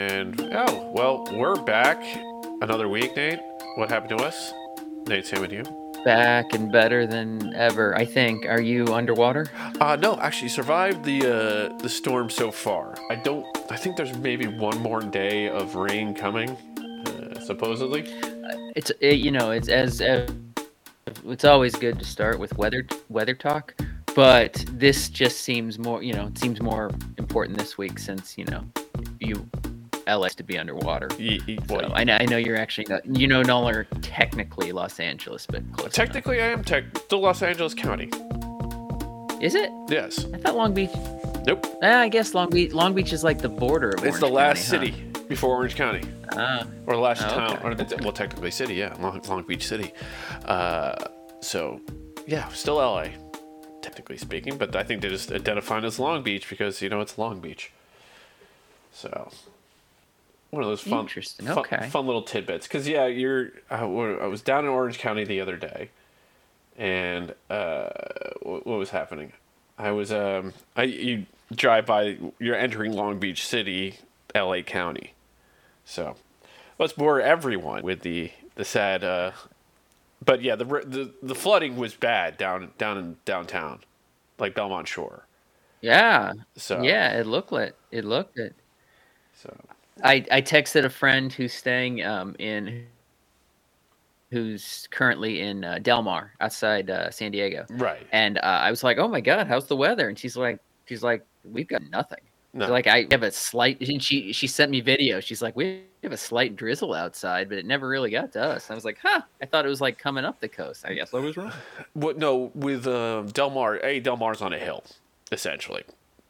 And oh, well, we're back. Another week, Nate. What happened to us? Nate, same with you. Back and better than ever, I think. Are you underwater? Uh, no, actually survived the uh, the storm so far. I don't. I think there's maybe one more day of rain coming, uh, supposedly. It's it, you know it's as, as it's always good to start with weather weather talk, but this just seems more you know it seems more important this week since you know you LA to be underwater. So well, I know I know you're actually not, you know no longer technically Los Angeles, but close technically, I am tech still Los Angeles County. is it? Yes. I thought Long Beach. Nope. Eh, I guess Long Beach Long Beach is like the border. Of It's the last County, city befhuh? before Orange County, Ah, or the last Oh, town, okay. or the, well, technically city. Yeah, Long, Long Beach City. Uh, so, yeah, still LA, technically speaking, but I think they just identified as Long Beach because you know it's Long Beach. So, one of those fun, Interesting, okay. fun little tidbits. Because yeah, you're. I, I was down in Orange County the other day, and uh, what, what was happening? I was um, I you drive by. You're entering Long Beach City, L.A. County, so let's bore everyone with the the sad. Uh, but yeah, the, the the flooding was bad down down in downtown, like Belmont Shore. yeah, So yeah. It looked it. It looked it. So I, I texted a friend who's staying um, in, who's currently in uh, Del Mar outside uh, San Diego, right. and uh, I was like, "Oh my God, how's the weather?" And she's like, "She's like, we've got nothing." No. Like, "I have a slight," and she she sent me video. She's like, "We have a slight drizzle outside, but it never really got to us." I was like, "Huh?" I thought it was like coming up the coast. I guess I was wrong. What? No, with uh, Del Mar. A Del Mar's on a hill, essentially.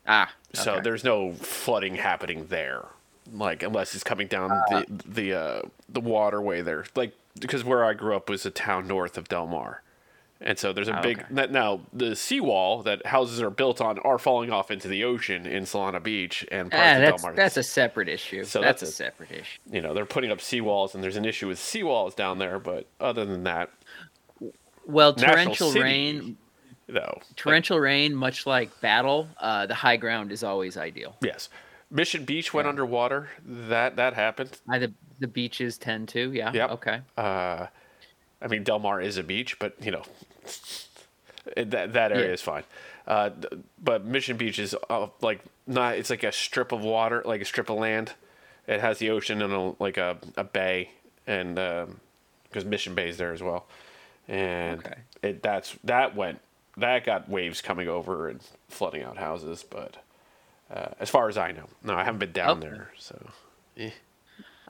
Ah, So there's no flooding happening there, like unless he's coming down the the uh, the waterway there. Like because where I grew up was a town north of Del Mar, and so there's a Oh, big okay. now the seawall that houses are built on are falling off into the ocean in Solana Beach and parts Ah, of that's Del Mar. that's a separate issue. So that's, that's a a- separate issue. you know they're putting up seawalls and there's an issue with seawalls down there, but other than that, Well, torrential City, rain though. like, Torrential rain, much like battle, uh, the high ground is always ideal. yes, Mission Beach went Yeah. underwater. That that happened. I, the, the beaches tend to, yeah. Yep. Okay. Uh, I mean, Del Mar is a beach, but you know, that that area Yeah. is fine. Uh, but Mission Beach is uh, like not. It's like a strip of water, like a strip of land. It has the ocean and a, like a, a bay, and because Mission Bay is there as well, and Okay. it that's that went that got waves coming over and flooding out houses. But uh, as far as I know, no, I haven't been down Okay. there, so eh.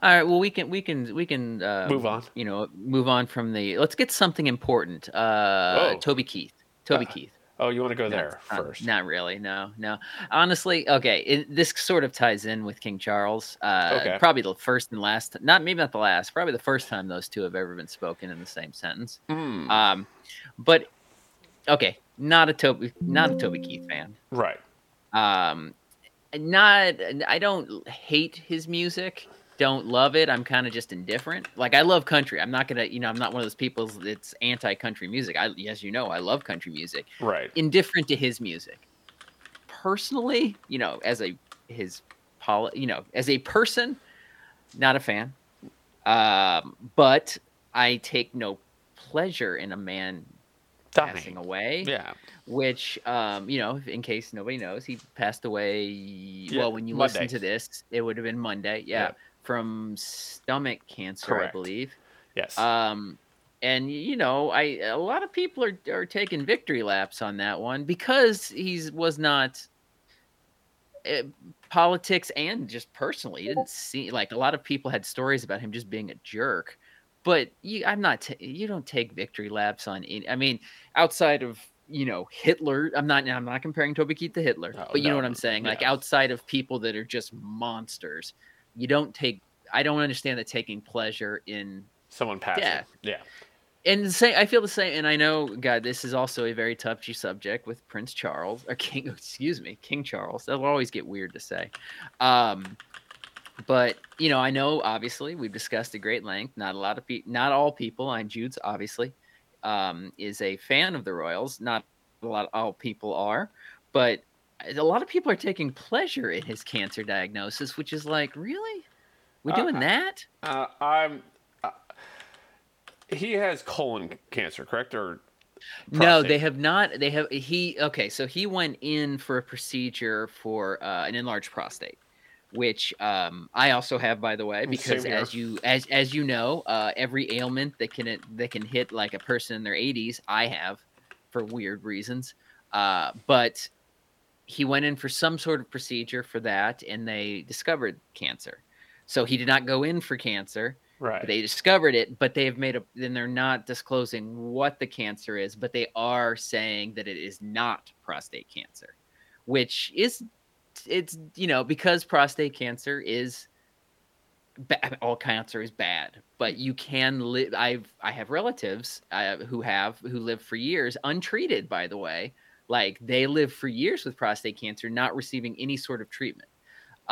All right. Well, we can we can we can uh, Move on. You know, move on from the. Let's get something important. Uh, Oh. Toby Keith. Toby Uh, Keith. Oh, you want to go No, there not- first? Not really. No, no. Honestly, okay. It, this sort of ties in with King Charles. Uh, Okay. Probably the first and last. Not maybe not the last. Probably the first time those two have ever been spoken in the same sentence. Hmm, Um, but okay, not a Toby, not a Toby Keith fan. right. Um, not. I don't hate his music. Don't love it. I'm kind of just indifferent. Like I love country. I'm not gonna. You know, I'm not one of those people that's anti-country music. I, as you know, I love country music. Right. Indifferent to his music. Personally, you know, as a his poli, you know, as a person, not a fan. Um, but I take no pleasure in a man passing away Yeah. which um you know in case nobody knows he passed away well when you Monday. listen to this it would have been monday yeah, Yeah. from stomach cancer Correct. i believe Yes. um and you know i a lot of people are, are taking victory laps on that one because he's was not uh, politics and just personally you didn't see like a lot of people had stories about him just being a jerk but you i'm not ta- you don't take victory laps on any, i mean outside of you know hitler i'm not i'm not comparing toby keith to hitler No, but you know what i'm saying like outside of people that are just monsters you don't take i don't understand the taking pleasure in Someone passing. yeah. Yeah. and the same, I feel the same. And I know, God, this is also a very touchy subject with Prince Charles or King. Excuse me, King Charles. That'll always get weird to say. Um, but you know, I know. Obviously, we've discussed at great length. Not a lot of people, not all people. I'm Jude's obviously um, is a fan of the Royals. Not a lot. of All people are, but a lot of people are taking pleasure in his cancer diagnosis, which is like, really. We Uh, doing I- that? Uh, I'm. Uh, he has colon cancer, correct? Or No, they have not. They have he. Okay, so he went in for a procedure for uh, an enlarged prostate, which um, I also have, by the way, because as you as as you know, uh, every ailment that can that can hit like a person in their 80s, I have, for weird reasons. Uh, but he went in for some sort of procedure for that, and they discovered cancer. So he did not go in for cancer right. they discovered it but they have made a then they're not disclosing what the cancer is but they are saying that it is not prostate cancer which is it's you know because prostate cancer is all cancer is bad but you can live i've i have relatives uh, who have who live for years untreated by the way like they live for years with prostate cancer not receiving any sort of treatment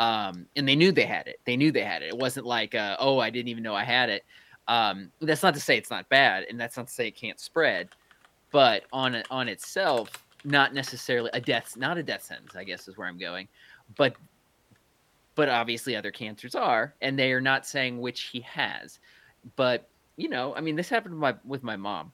um, and they knew they had it. They knew they had it. It wasn't like, uh, oh, I didn't even know I had it. Um, that's not to say it's not bad, and that's not to say it can't spread, but on on itself, not necessarily a death, not a death sentence. I guess is where I'm going, but but obviously other cancers are, and they are not saying which he has. But you know, I mean, this happened with my with my mom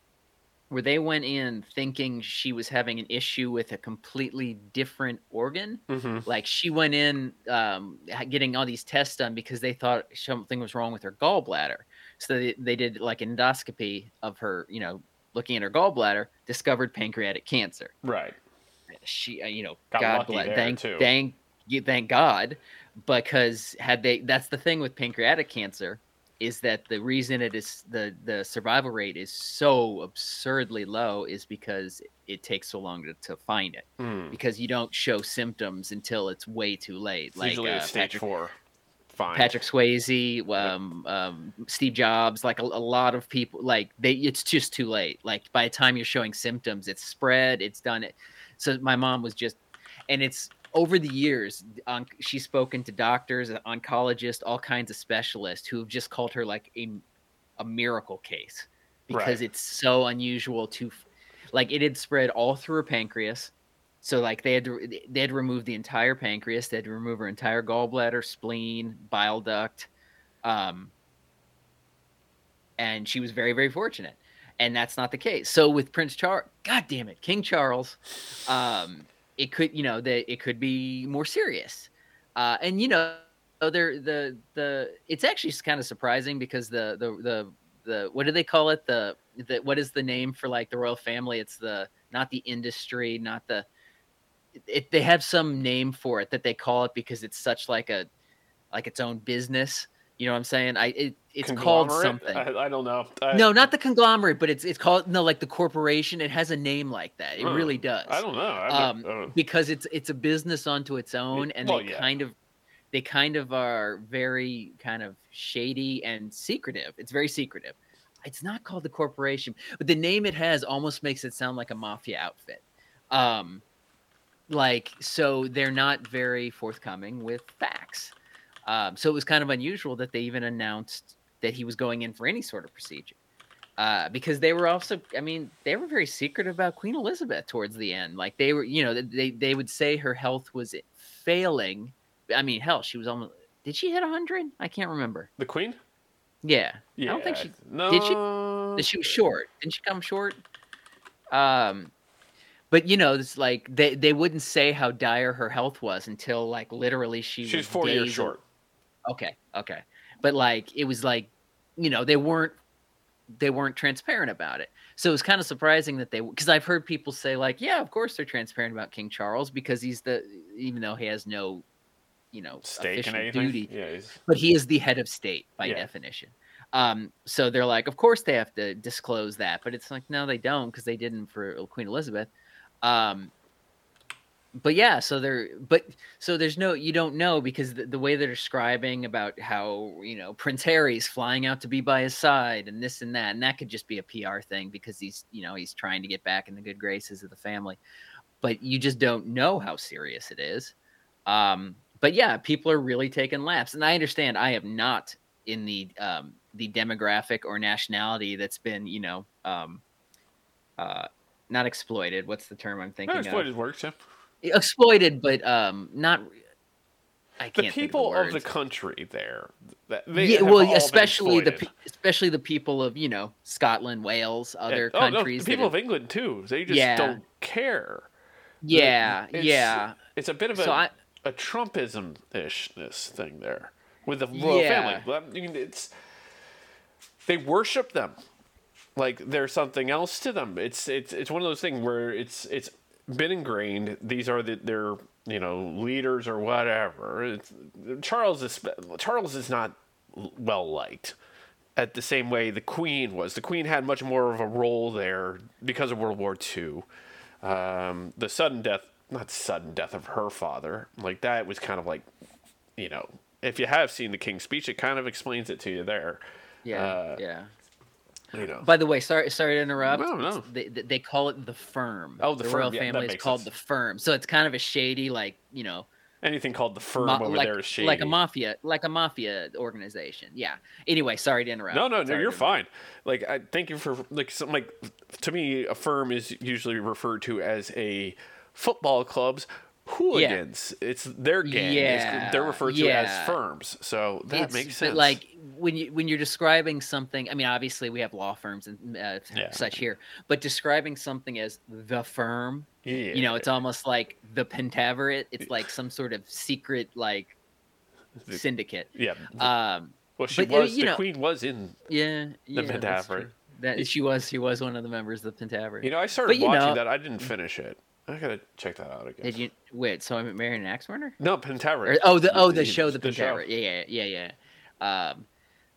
where they went in thinking she was having an issue with a completely different organ hmm like she went in um, getting all these tests done because they thought something was wrong with her gallbladder so they, they did like endoscopy of her you know looking at her gallbladder discovered pancreatic cancer Right. she uh, you know Got god bless thank too. thank you thank god because had they that's the thing with pancreatic cancer is that the reason it is the the survival rate is so absurdly low is because it takes so long to, to find it Mm. because you don't show symptoms until it's way too late It's like usually uh, stage Patrick, four. Fine. Patrick Swayze, um, um, Steve Jobs, like a, a lot of people, like they, it's just too late. Like by the time you're showing symptoms, it's spread, it's done it. So my mom was just, and it's over the years, on, she's spoken to doctors, oncologists, all kinds of specialists who have just called her like a, a miracle case because Right. it's so unusual to, like it had spread all through her pancreas. So like they had to they had to remove the entire pancreas, they had to remove her entire gallbladder, spleen, bile duct, um, and she was very very fortunate. And that's not the case. So with Prince Charles, God damn it, King Charles, um, it could you know that it could be more serious, uh, and you know there the the it's actually kind of surprising because the the the the what do they call it the the what is the name for like the royal family? It's the not the industry, not the it, they have some name for it that they call it because it's such like a like its own business. You know what I'm saying? I it, it's called something. I, I don't know. I, no, not the conglomerate, but it's it's called no like the corporation. It has a name like that. It Huh. really does. I don't know. I Um, don't, don't- because it's it's a business onto its own, and well, they yeah. kind of they kind of are very kind of shady and secretive. It's very secretive. It's not called the corporation, but the name it has almost makes it sound like a mafia outfit. Um, like so they're not very forthcoming with facts. Um, so it was kind of unusual that they even announced that he was going in for any sort of procedure. Uh, because they were also, I mean, they were very secretive about Queen Elizabeth towards the end. Like they were, you know, they they would say her health was failing. I mean, hell, she was almost. Did she hit hundred? I can't remember. the Queen? Yeah, Yeah. I don't think she- No. did she? she was short. Didn't she come short? Um, but you know, it's like they they wouldn't say how dire her health was until like literally she She's was four years short. Okay, okay, but like it was like, you know, they weren't they weren't transparent about it. So it was kind of surprising that they because I've heard people say like, yeah, of course they're transparent about King Charles because he's the even though he has no, you know, Stake official and duty Yeah. But he is the head of state by Yeah. definition. Um, so they're like, of course they have to disclose that, but it's like, no, they don't because they didn't for Queen Elizabeth. Um, but yeah, so they're, but so there's no, you don't know because the, the way they're describing about how you know Prince Harry's flying out to be by his side and this and that, and that could just be a PR thing because he's, you know, he's trying to get back in the good graces of the family, but you just don't know how serious it is. Um, but yeah, people are really taking laps, and I understand. I am not in the um, the demographic or nationality that's been, you know, um, uh, not exploited. What's the term I'm thinking no, of? exploited works. Yeah. Exploited, but um, not. I the can't The people think of, of the the, country there. They yeah, well, especially the especially the people of you know Scotland, Wales, other And- oh, no, countries. the people have- of England too. They just Yeah. don't care. yeah, It's- yeah. It's a bit of a So I, a Trumpism ishness thing there with the royal Yeah. family. I mean, It's they worship them like there's something else to them. It's it's it's one of those things where it's it's been ingrained. These are the, their you know leaders or whatever. It's, Charles is Charles is not well liked. At the same way the Queen was, the Queen had much more of a role there because of World War II. Um, the sudden death, not sudden death of her father, like that was kind of like, you know, if you have seen the King's Speech, it kind of explains it to you there. yeah, Uh, yeah. You know, By the way, sorry, sorry to interrupt. No, no. They, they call it the firm. Oh, the firm, royal yeah, family is called sense. the firm. So it's kind of a shady, like you know, anything called the firm ma- over like, there is shady. like a mafia, like a mafia organization. Yeah. Anyway, sorry to interrupt. No, no, no, you're fine. Like, I thank you for like something like to me, a firm is usually referred to as a football club's hooligans. It's their gang. It's- Yeah, they're referred to yeah. as firms. So that It's- makes but, sense. Like when you when you're describing something, I mean, obviously we have law firms and uh, Yeah. such here, but describing something as the firm, yeah. you know, it's almost like the Pentaverate. It's like some sort of secret like The- syndicate. yeah. Um, well, she but, uh, was you the know- queen was in. yeah, yeah, that's Pentaverate. That she was she was one of the members of the Pentaverate. You know, I started watching know- that. I didn't finish it. I gotta check that out again. Did you wait? So I'm marrying an axe murderer? No, Pentaverate. Or, oh, the oh the The- show, the the. Pentaverate. Yeah, yeah, yeah, yeah. Um,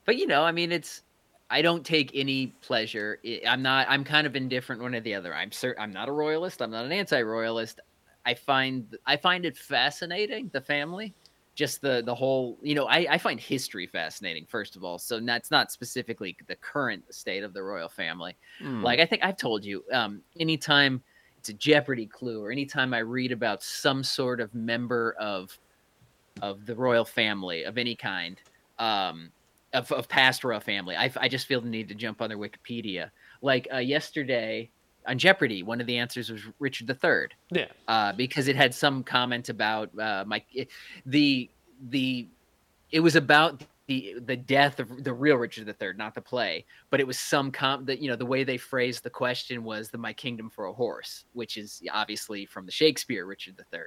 but you know, I mean, it's I don't take any pleasure. I'm not. I'm kind of indifferent one or the other. I'm cer- I'm not a royalist. I'm not an anti-royalist. I find I find it fascinating the family, just the the whole. You know, I I find history fascinating first of all. So that's not specifically the current state of the royal family. Hmm. Like I think I've told you, um, anytime it's a Jeopardy clue, or anytime I read about some sort of member of of the royal family of any kind, um, of, of past royal family, I, I just feel the need to jump on their Wikipedia. Like uh, yesterday on Jeopardy, one of the answers was Richard III yeah. uh, because it had some comment about uh, my the the it was about the the death of the real Richard III, not the play, but it was some com that you know the way they phrased the question was the My Kingdom for a Horse, which is obviously from the Shakespeare Richard III,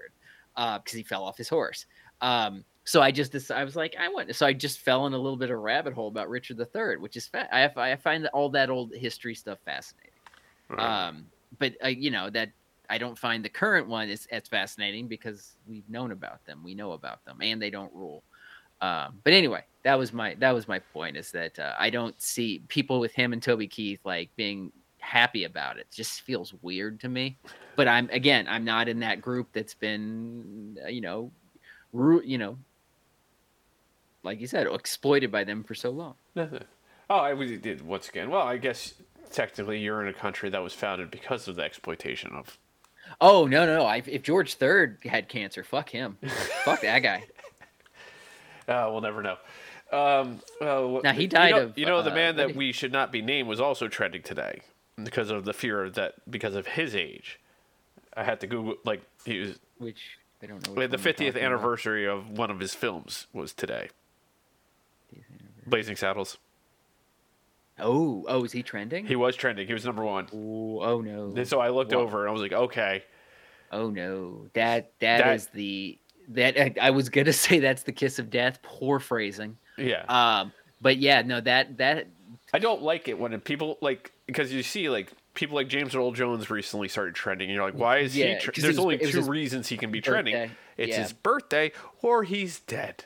because he fell off his horse. Um, so I just I was like I went so I just fell in a little bit of a rabbit hole about Richard III, which is fa- I I find all that old history stuff fascinating. Right. Um, but uh, you know that I don't find the current one is as fascinating because we've known about them, we know about them, and they don't rule. Um, but anyway, that was my that was my point is that uh, I don't see people with him and Toby Keith like being happy about it. it. Just feels weird to me. But I'm again, I'm not in that group that's been uh, you know, ru- you know, like you said, exploited by them for so long. oh, I we did once again. Well, I guess technically you're in a country that was founded because of the exploitation of. Oh no no! no. I, if George Third had cancer, fuck him. fuck that guy. Uh, we'll never know. Um, well, Now, he you died know- of, You know, the uh, man that we should not be named was also trending today because of the fear that because of his age. I had to Google like he was Which I don't know. the fiftieth talking about. anniversary of one of his films was today. Blazing Saddles. Oh, oh, is he trending? He was trending. He was number one. oh, oh no. And so I looked Wha- over and I was like, okay, Oh no. That that is the that I, I was gonna say that's the kiss of death. Poor phrasing. Yeah. Um, but yeah, no, that that I don't like it when people like because you see like people like James Earl Jones recently started trending, and you're like, why is Yeah, he? Tre- There's was- only two his reasons he can be trending. birthday. It's Yeah. his birthday or he's dead.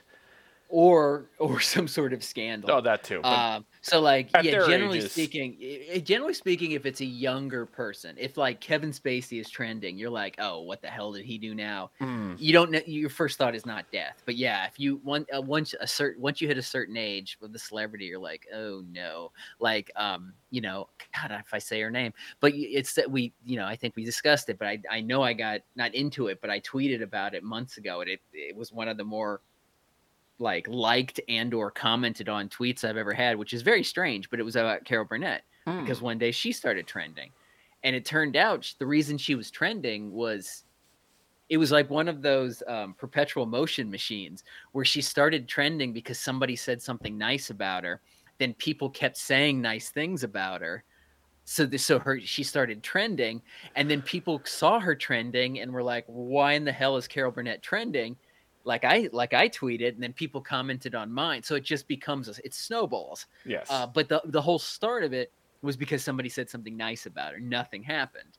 Or or some sort of scandal. Oh, that too. Um, so like yeah, generally ages. speaking, generally speaking, if it's a younger person, if like Kevin Spacey is trending, you're like, oh, what the hell did he do now? mm, You don't know. Your first thought is not death, but yeah, if you one uh, once a certain once you hit a certain age with the celebrity, you're like, oh no, like um, you know, God, if I say her name, but it's that we, you know, I think we discussed it, but I I know I got not into it, but I tweeted about it months ago, and it it was one of the more like liked and or commented on tweets I've ever had, which is very strange, but it was about Carol Burnett mm. because one day she started trending. And it turned out the reason she was trending was it was like one of those um, perpetual motion machines where she started trending because somebody said something nice about her. Then people kept saying nice things about her. So, the, so her she started trending, and then people saw her trending and were like, "Why in the hell is Carol Burnett trending?" Like I like I tweeted, and then people commented on mine. So it just becomes a, it snowballs. Yes. Uh, but the the whole start of it was because somebody said something nice about her. Nothing happened,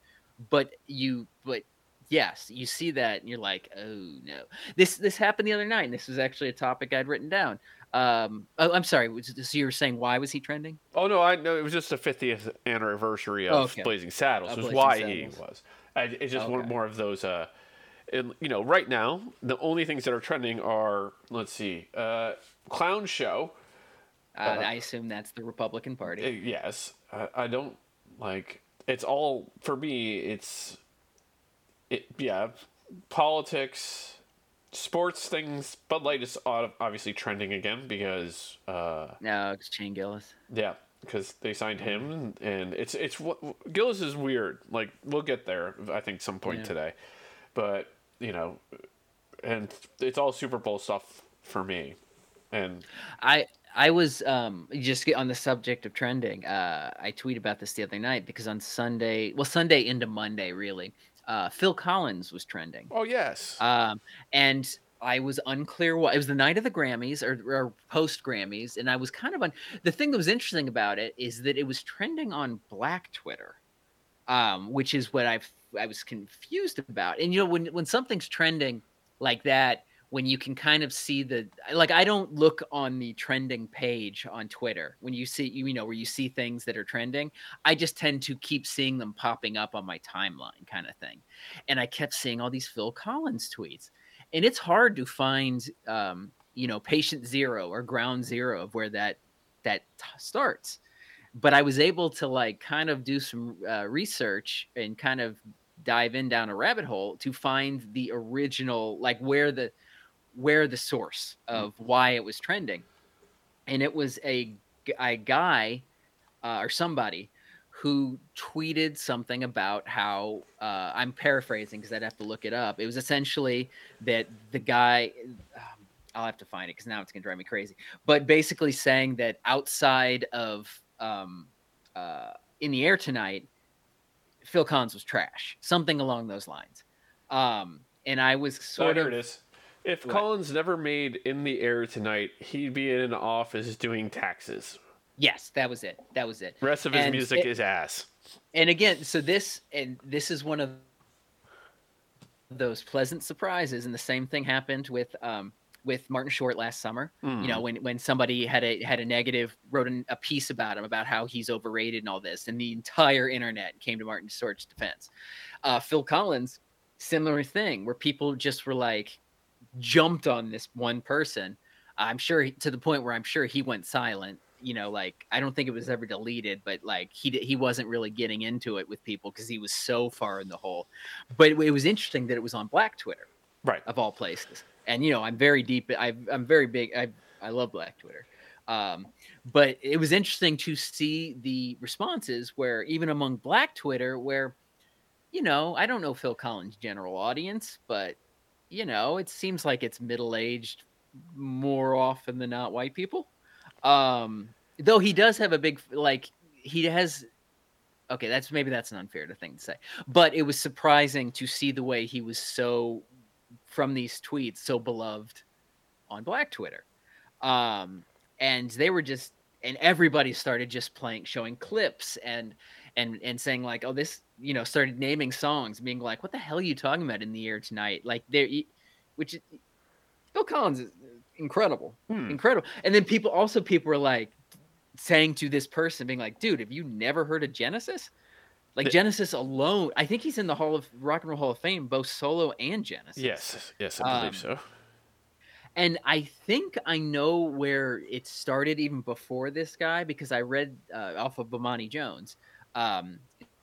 but you but yes, you see that and you're like, oh no. This this happened the other night, and this was actually a topic I'd written down. Um, oh, I'm sorry. So you were saying why was he trending? oh no, I know it was just the 50th anniversary of Oh, okay. Blazing Saddles. Of was Blazing why Saddles. he was. I, it's just one more of those. Uh, and, you know, right now the only things that are trending are let's see, uh, clown show. Uh, Uh, I assume that's the Republican Uh, Party. yes, I, I don't like. It's all for me. It's it. Yeah, politics, sports things. Bud Light is obviously trending again because uh, No, it's Shane Gillis. yeah, because they signed him, and, and it's it's what Gillis is weird. Like we'll get there, I think, some point Yeah. today, but you know, and it's all Super Bowl stuff for me, and I I was um just get on the subject of trending. Uh, I tweeted about this the other night because on Sunday, well, Sunday into Monday, really, uh, Phil Collins was trending. oh yes, Um, and I was unclear what it was the night of the Grammys or, or post Grammys, and I was kind of on. The thing that was interesting about it is that it was trending on Black Twitter, um, which is what I've I was confused about. And you know, when when something's trending like that, when you can kind of see the like, I don't look on the trending page on Twitter when you see you know where you see things that are trending. I just tend to keep seeing them popping up on my timeline, kind of thing. And I kept seeing all these Phil Collins tweets and it's hard to find um, you know patient zero or ground zero of where that that t- starts but i was able to like kind of do some uh, research and kind of dive in down a rabbit hole to find the original like where the where the source of why it was trending and it was a a guy uh, or somebody who tweeted something about how uh, I'm paraphrasing because I'd have to look it up. It was essentially that the guy, um, I'll have to find it because now it's gonna drive me crazy. But basically saying that outside of um, uh, in the air tonight, Phil Collins was trash, something along those lines. Um, and I was sort of is. If What? Collins never made in the air tonight, he'd be in an office doing taxes. yes, that was it. That was it. rest of his And music it- is ass. and again so this and this is one of those pleasant surprises and the same thing happened with um with martin short last summer you know when when somebody had a had a negative wrote an, a piece about him about how he's overrated and all this and the entire internet came to martin short's defense. Uh phil collins similar thing where people just were like jumped on this one person. I'm sure to the point where i'm sure he went silent you know like i don't think it was ever deleted but like he he wasn't really getting into it with people because he was so far in the hole. But it, it was interesting that it was on black twitter Right. of all places and you know i'm very deep i i'm very big i i love black twitter. Um but it was interesting to see the responses where even among black twitter where you know i don't know phil collins general audience but you know it seems like it's middle-aged more often than not white people. Um though he does have a big like he has okay that's maybe that's an unfair thing to say but it was surprising to see the way he was so from these tweets so beloved on black twitter. Um and they were just and everybody started just playing showing clips and and and saying like oh this you know started naming songs being like what the hell are you talking about in the air tonight? Like there which is- phil collins is incredible Hmm. incredible. And then people also people were like saying to this person being like dude have you never heard of genesis like The- genesis alone i think he's in the hall of rock and roll hall of fame both solo and genesis Yes, yes, I believe Um, so. and I think I know where it started even before this guy because I read uh, off of Bomani Jones. Um,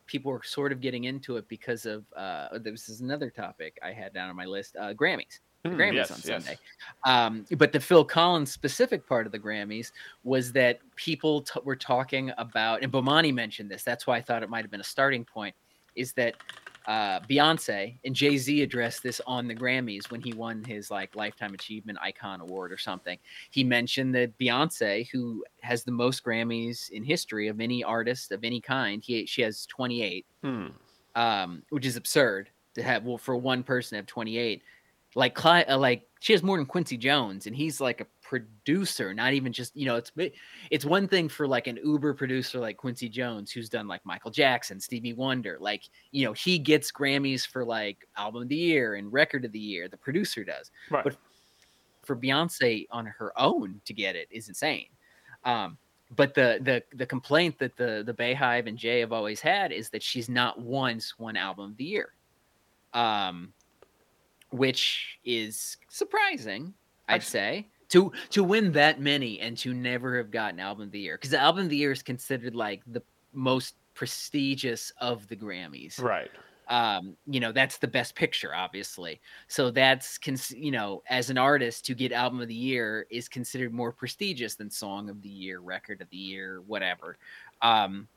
people were sort of getting into it because of uh, this is another topic I had down on my list: uh, Grammys. Hmm, Grammys yes, on yes. Sunday. Um, but the Phil Collins specific part of the Grammys was that people t- were talking about, and Bomani mentioned this. That's why I thought it might have been a starting point. Is that uh, Beyonce and Jay Z addressed this on the Grammys when he won his like Lifetime Achievement Icon Award or something. He mentioned that Beyonce, who has the most Grammys in history of any artist of any kind, he she has 28, Hmm. um, which is absurd to have well, for one person to have 28. Like uh, like she has more than Quincy Jones, and he's like a producer, not even just you know. It's it's one thing for like an Uber producer like Quincy Jones, who's done like Michael Jackson, Stevie Wonder, like you know he gets Grammys for like album of the year and record of the year. The producer does, Right. But- for Beyonce on her own to get it is insane. Um, but the the the complaint that the the BeyHive and Jay have always had is that she's not once won album of the year, um, which is surprising, I'd say. To to win that many and to never have gotten album of the year because the album of the year is considered like the most prestigious of the Grammys Right. um you know that's the best picture obviously so that's cons- you know as an artist to get album of the year is considered more prestigious than song of the year record of the year whatever um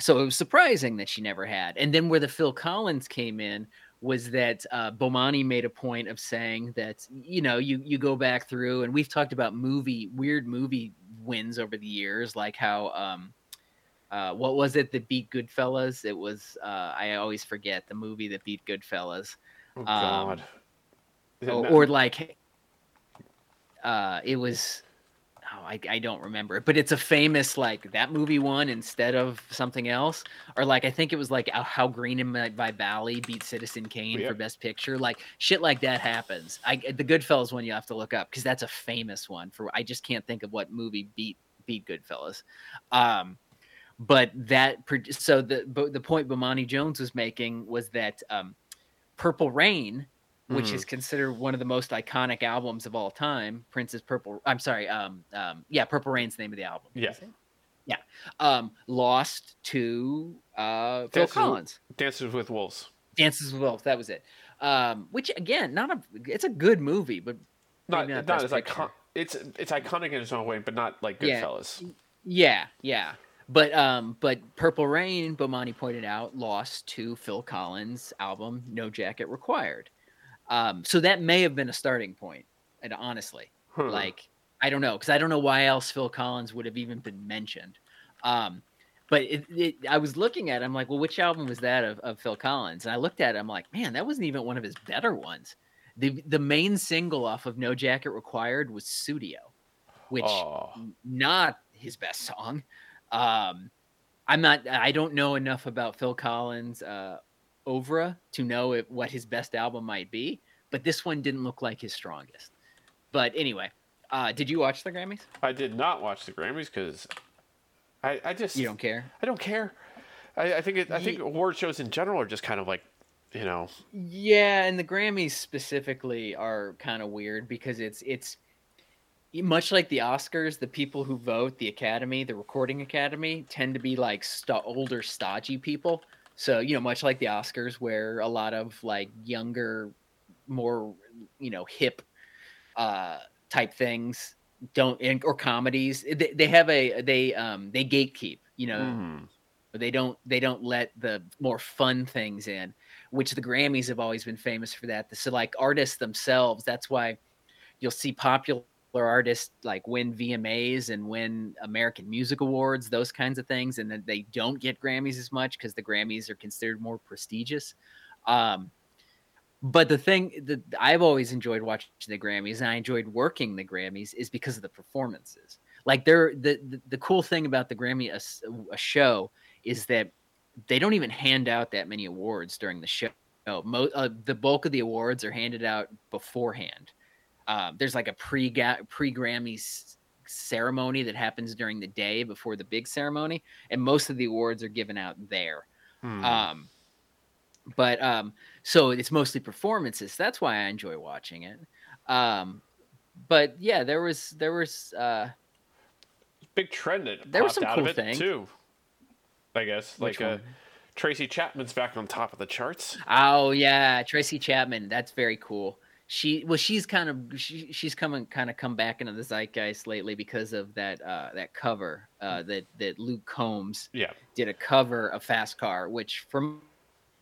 so it was surprising that she never had and then where the phil collins came in was that uh, Bomani made a point of saying that you know you you go back through and we've talked about movie weird movie wins over the years like how um uh, what was it that beat Goodfellas? It was uh, I always forget the movie that beat Goodfellas, Oh God. Is it or, or like uh, it was. Oh, I, I don't remember it, but it's a famous like that movie won instead of something else, or like I think it was like How Green and My by Valley beat Citizen Kane for Best Picture. Like shit like that happens. I the Goodfellas one you have to look up because that's a famous one. For I just can't think of what movie beat beat Goodfellas. Um, but that so the but the point Bomani Jones was making was that um, Purple Rain, which Mhm. is considered one of the most iconic albums of all time, Prince's Purple. I'm sorry, um, um, yeah, Purple Rain's the name of the album. Yeah. yeah, um, lost to uh, Phil Dances- Collins. Dances with Wolves. Dances with Wolves. That was it. Um, which again, not a. It's a good movie, but Not not not, as Picture. icon. It's it's iconic in its own way, but not like Yeah. Goodfellas. Yeah, yeah. But um but Purple Rain, Bomani pointed out, lost to Phil Collins' album No Jacket Required. Um so that may have been a starting point. And honestly, Huh. like I don't know cuz I don't know why else Phil Collins would have even been mentioned. Um but it, it, I was looking at it, I'm like, well, which album was that of, of Phil Collins? And I looked at it, I'm like, man, that wasn't even one of his better ones. The the main single off of No Jacket Required was Sussudio, which oh, not his best song. Um, I'm not. I don't know enough about Phil Collins' uh, oeuvre to know if, what his best album might be. But this one didn't look like his strongest. But anyway, uh, did you watch the Grammys? I did not watch the Grammys because I I just You don't care. I don't care. I, I think it, I think Ye- award shows in general are just kind of like, you know, Yeah, and the Grammys specifically are kind of weird because it's it's much like the Oscars. The people who vote, the Academy, the Recording Academy, tend to be like st- older, stodgy people. So you know, much like the Oscars, where a lot of like younger, more you know, hip uh, type things don't or comedies. They, they have a they um they gatekeep. You know, mhm. they don't they don't let the more fun things in which the grammys have always been famous for that so like artists themselves that's why you'll see popular artists like win vmas and win american music awards those kinds of things and then they don't get grammys as much because the grammys are considered more prestigious um but the thing that I've always enjoyed watching the Grammys and I enjoyed working the Grammys is because of the performances. Like they're the the, the cool thing about the Grammy a, a show is that they don't even hand out that many awards during the show. Mo- uh, the bulk of the awards are handed out beforehand. Um, there's like a pre pre Grammys ceremony that happens during the day before the big ceremony, and most of the awards are given out there. Hmm. Um, but um, so it's mostly performances. That's why I enjoy watching it. Um, but yeah, there was there was uh, big trend that there were popped some out cool of it things. too. I guess Which like uh. Tracy Chapman's back on top of the charts. Oh yeah, Tracy Chapman. That's very cool. She well, she's kind of she, she's coming kind of come back into the zeitgeist lately because of that uh, that cover uh, that that Luke Combs Yeah, did a cover of Fast Car, which for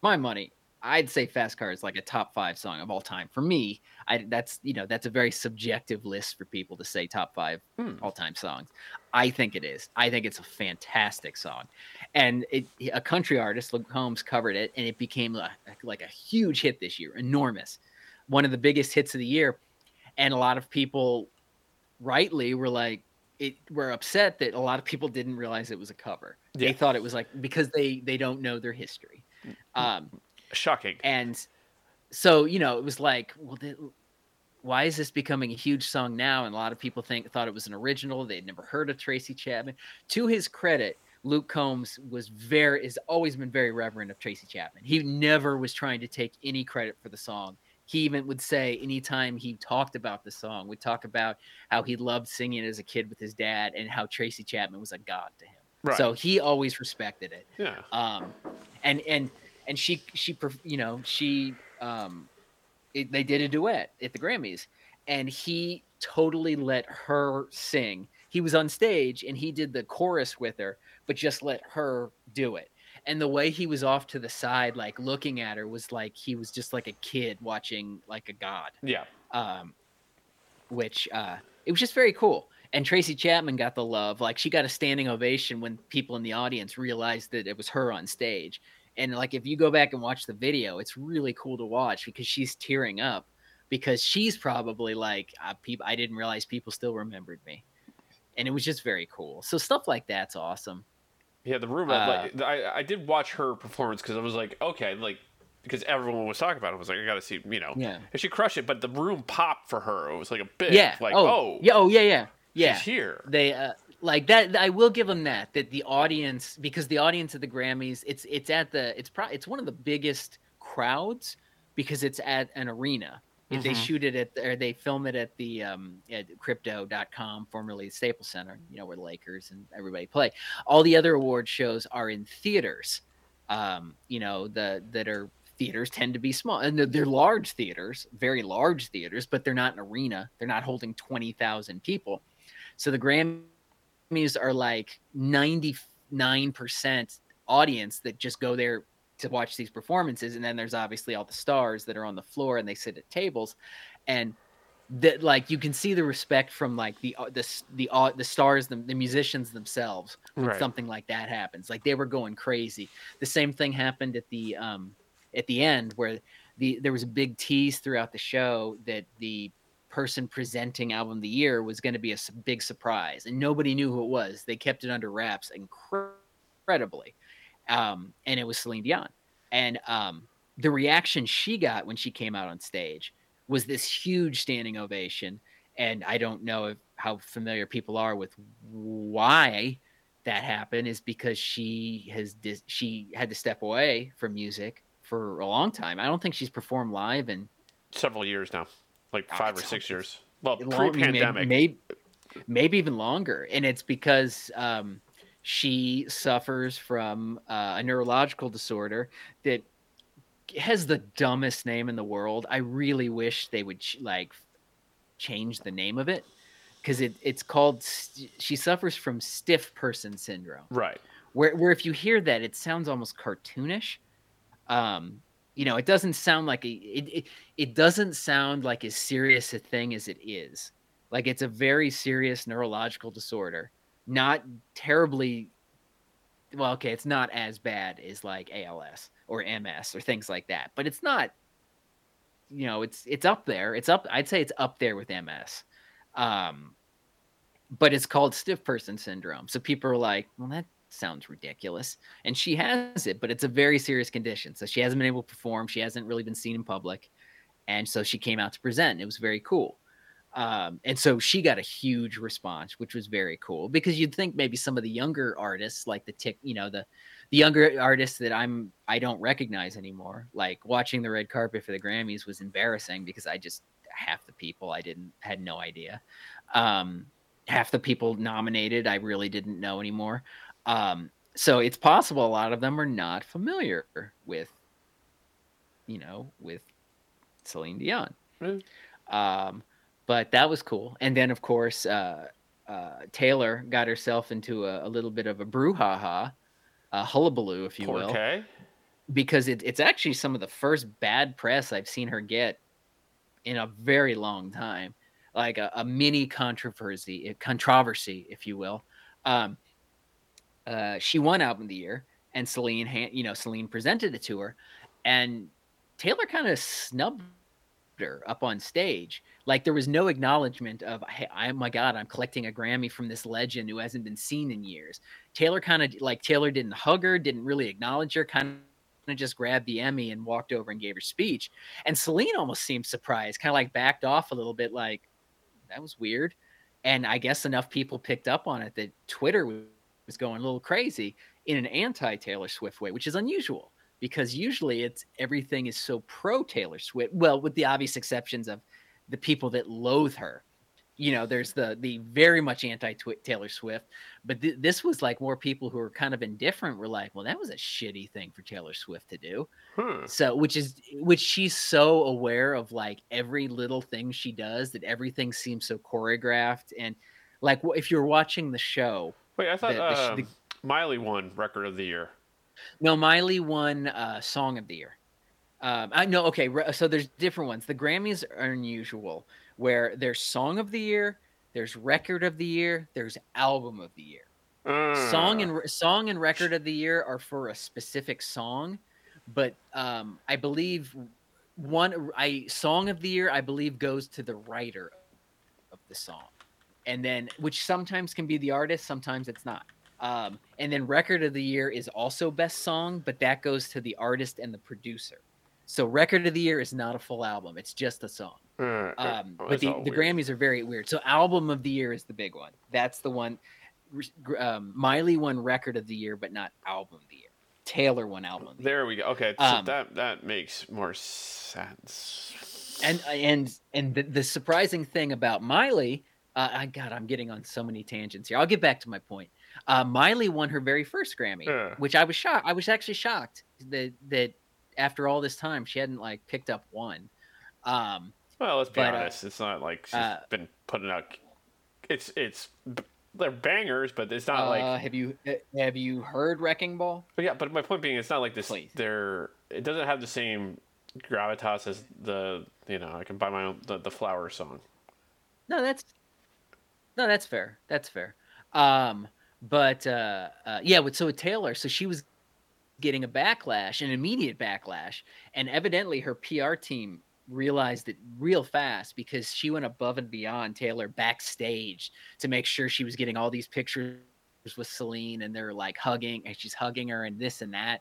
my money I'd say Fast Car is like a top five song of all time for me. I that's you know that's a very subjective list for people to say top five Hmm. all time songs. I think it is. I think it's a fantastic song, and it, a country artist Luke Combs covered it, and it became a, like a huge hit this year, enormous, one of the biggest hits of the year, and a lot of people, rightly, were like. It, were upset that a lot of people didn't realize it was a cover. Yeah. They thought it was like because they they don't know their history. Um, Shocking. and so you know it was like well why is this becoming a huge song now and a lot of people think thought it was an original they'd never heard of tracy chapman to his credit luke combs was very has always been very reverent of tracy chapman he never was trying to take any credit for the song he even would say anytime he talked about the song would talk about how he loved singing as a kid with his dad and how tracy chapman was a god to him Right. so he always respected it yeah. um and and and she she you know she um it, they did a duet at the grammys and he totally let her sing he was on stage and he did the chorus with her but just let her do it and the way he was off to the side like looking at her was like he was just like a kid watching like a god Yeah. um, which uh, it was just very cool. And Tracy Chapman got the love. Like she got a standing ovation when people in the audience realized that it was her on stage. And like if you go back and watch the video, it's really cool to watch because she's tearing up because she's probably like, uh, people, I didn't realize people still remembered me. And it was just very cool. So stuff like that's awesome. Yeah, the room. Uh, like, I I did watch her performance because I was like, okay, like because everyone was talking about it. I was like, I got to see, you know, Yeah. and she crushed it. But the room popped for her. It was like a big, Yeah. like, oh, oh, yeah. Oh, yeah. Yeah. Yeah. she's here. they uh, like that i will give them that that the audience because the audience at the grammys it's it's at the it's pro- it's one of the biggest crowds because it's at an arena if they shoot it at or they film it at the um at crypto.com formerly staples center you know where the lakers and everybody play. All the other award shows are in theaters um you know the that are theaters tend to be small and they're, they're large theaters very large theaters but they're not an arena. They're not holding 20,000 people. So the Grammys are like 99% audience that just go there to watch these performances. And then there's obviously all the stars that are on the floor and they sit at tables. And that like you can see the respect from like the uh, the the uh, the stars the, the musicians themselves when Right. something like that happens like they were going crazy the same thing happened at the um at the end where the there was a big tease throughout the show that the person presenting album of the year was going to be a big surprise and nobody knew who it was they kept it under wraps incredibly um and it was Celine Dion. And um the reaction she got when she came out on stage was this huge standing ovation. And i don't know if, how familiar people are with why that happened is because she has dis- she had to step away from music for a long time. I don't think she's performed live in Several years now, like Ah, five or six years. Well, pre-pandemic. maybe, maybe even longer. And it's because um, she suffers from uh, a neurological disorder that has the dumbest name in the world. I really wish they would ch- like change the name of it because it, it's called st- she suffers from stiff person syndrome. Right. where where if you hear that it sounds almost cartoonish. Um you know it doesn't sound like a it, it it doesn't sound like as serious a thing as it is. Like it's a very serious neurological disorder not terribly well okay it's not as bad as like als or ms or things like that but it's not you know it's it's up there. It's up i'd say it's up there with ms um but it's called stiff person syndrome. So people are like well that sounds ridiculous. And she has it but it's a very serious condition. So she hasn't been able to perform. She hasn't really been seen in public. And so she came out to present. It was very cool um, and so she got a huge response which was very cool because you'd think maybe some of the younger artists like the tick you know the the younger artists that i'm i don't recognize anymore like watching the red carpet for the grammys was embarrassing because i just half the people i didn't had no idea. Um half the people nominated i really didn't know anymore. Um so it's possible a lot of them are not familiar with you know with celine dion. Mm. um but that was cool and then of course uh uh, Taylor got herself into a, a little bit of a brouhaha, a hullabaloo, if you Poor will. Kay. because it, it's actually some of the first bad press I've seen her get in a very long time, like a, a mini controversy, a controversy, if you will. Um, uh, she won album of the year, and Celine, you know, Celine presented it to her, and Taylor kind of snubbed up on stage. Like there was no acknowledgement of, hey, oh my God, I'm collecting a Grammy from this legend who hasn't been seen in years. Taylor kind of like Taylor didn't hug her, didn't really acknowledge her, kind of just grabbed the Emmy and walked over and gave her speech. And Celine almost seemed surprised, kind of like backed off a little bit, like that was weird. And I guess enough people picked up on it that Twitter was going a little crazy in an anti Taylor Swift way, which is unusual because usually it's everything is so pro Taylor Swift. Well, with the obvious exceptions of the people that loathe her. You know, there's the the very much anti Taylor Swift, but th- this was like more people who are kind of indifferent were like, well, that was a shitty thing for Taylor Swift to do. Hmm. So, which is which she's so aware of like every little thing she does that everything seems so choreographed and like if you're watching the show. Wait, I thought the, the, um, the, Miley won record of the year. No, Miley won uh, Song of the Year. Um, I know. Okay, so there's different ones. The Grammys are unusual, where there's Song of the Year, there's Record of the Year, there's Album of the Year. Song and song and Record of the Year are for a specific song, but um, I believe one I Song of the Year I believe goes to the writer of the song, and then which sometimes can be the artist, sometimes it's not. Um, and then record of the year is also best song, but that goes to the artist and the producer. So record of the year is not a full album; it's just a song. Um, oh, but the, the Grammys are very weird. So album of the year is the big one. That's the one. Um, Miley won record of the year, but not album of the year. Taylor won album. The there we go. Okay, so um, that that makes more sense. And and and the, the surprising thing about Miley, uh, I God, I'm getting on so many tangents here. I'll get back to my point. Uh, Miley won her very first Grammy, uh. which I was shocked. I was actually shocked that that after all this time she hadn't like picked up one. Um, well, let's be but, uh, honest. Uh, it's not like she's uh, been putting out. It's it's they're bangers, but it's not like. Uh, have you have you heard Wrecking Ball? But yeah, but my point being, it's not like this. Please. They're it doesn't have the same gravitas as the you know I can buy my own the, the flower song. No, that's no, that's fair. That's fair. Um, but uh, uh, yeah, with so with Taylor, so she was getting a backlash, an immediate backlash, and evidently her PR team realized it real fast because she went above and beyond Taylor backstage to make sure she was getting all these pictures with Celine and they're like hugging and she's hugging her and this and that.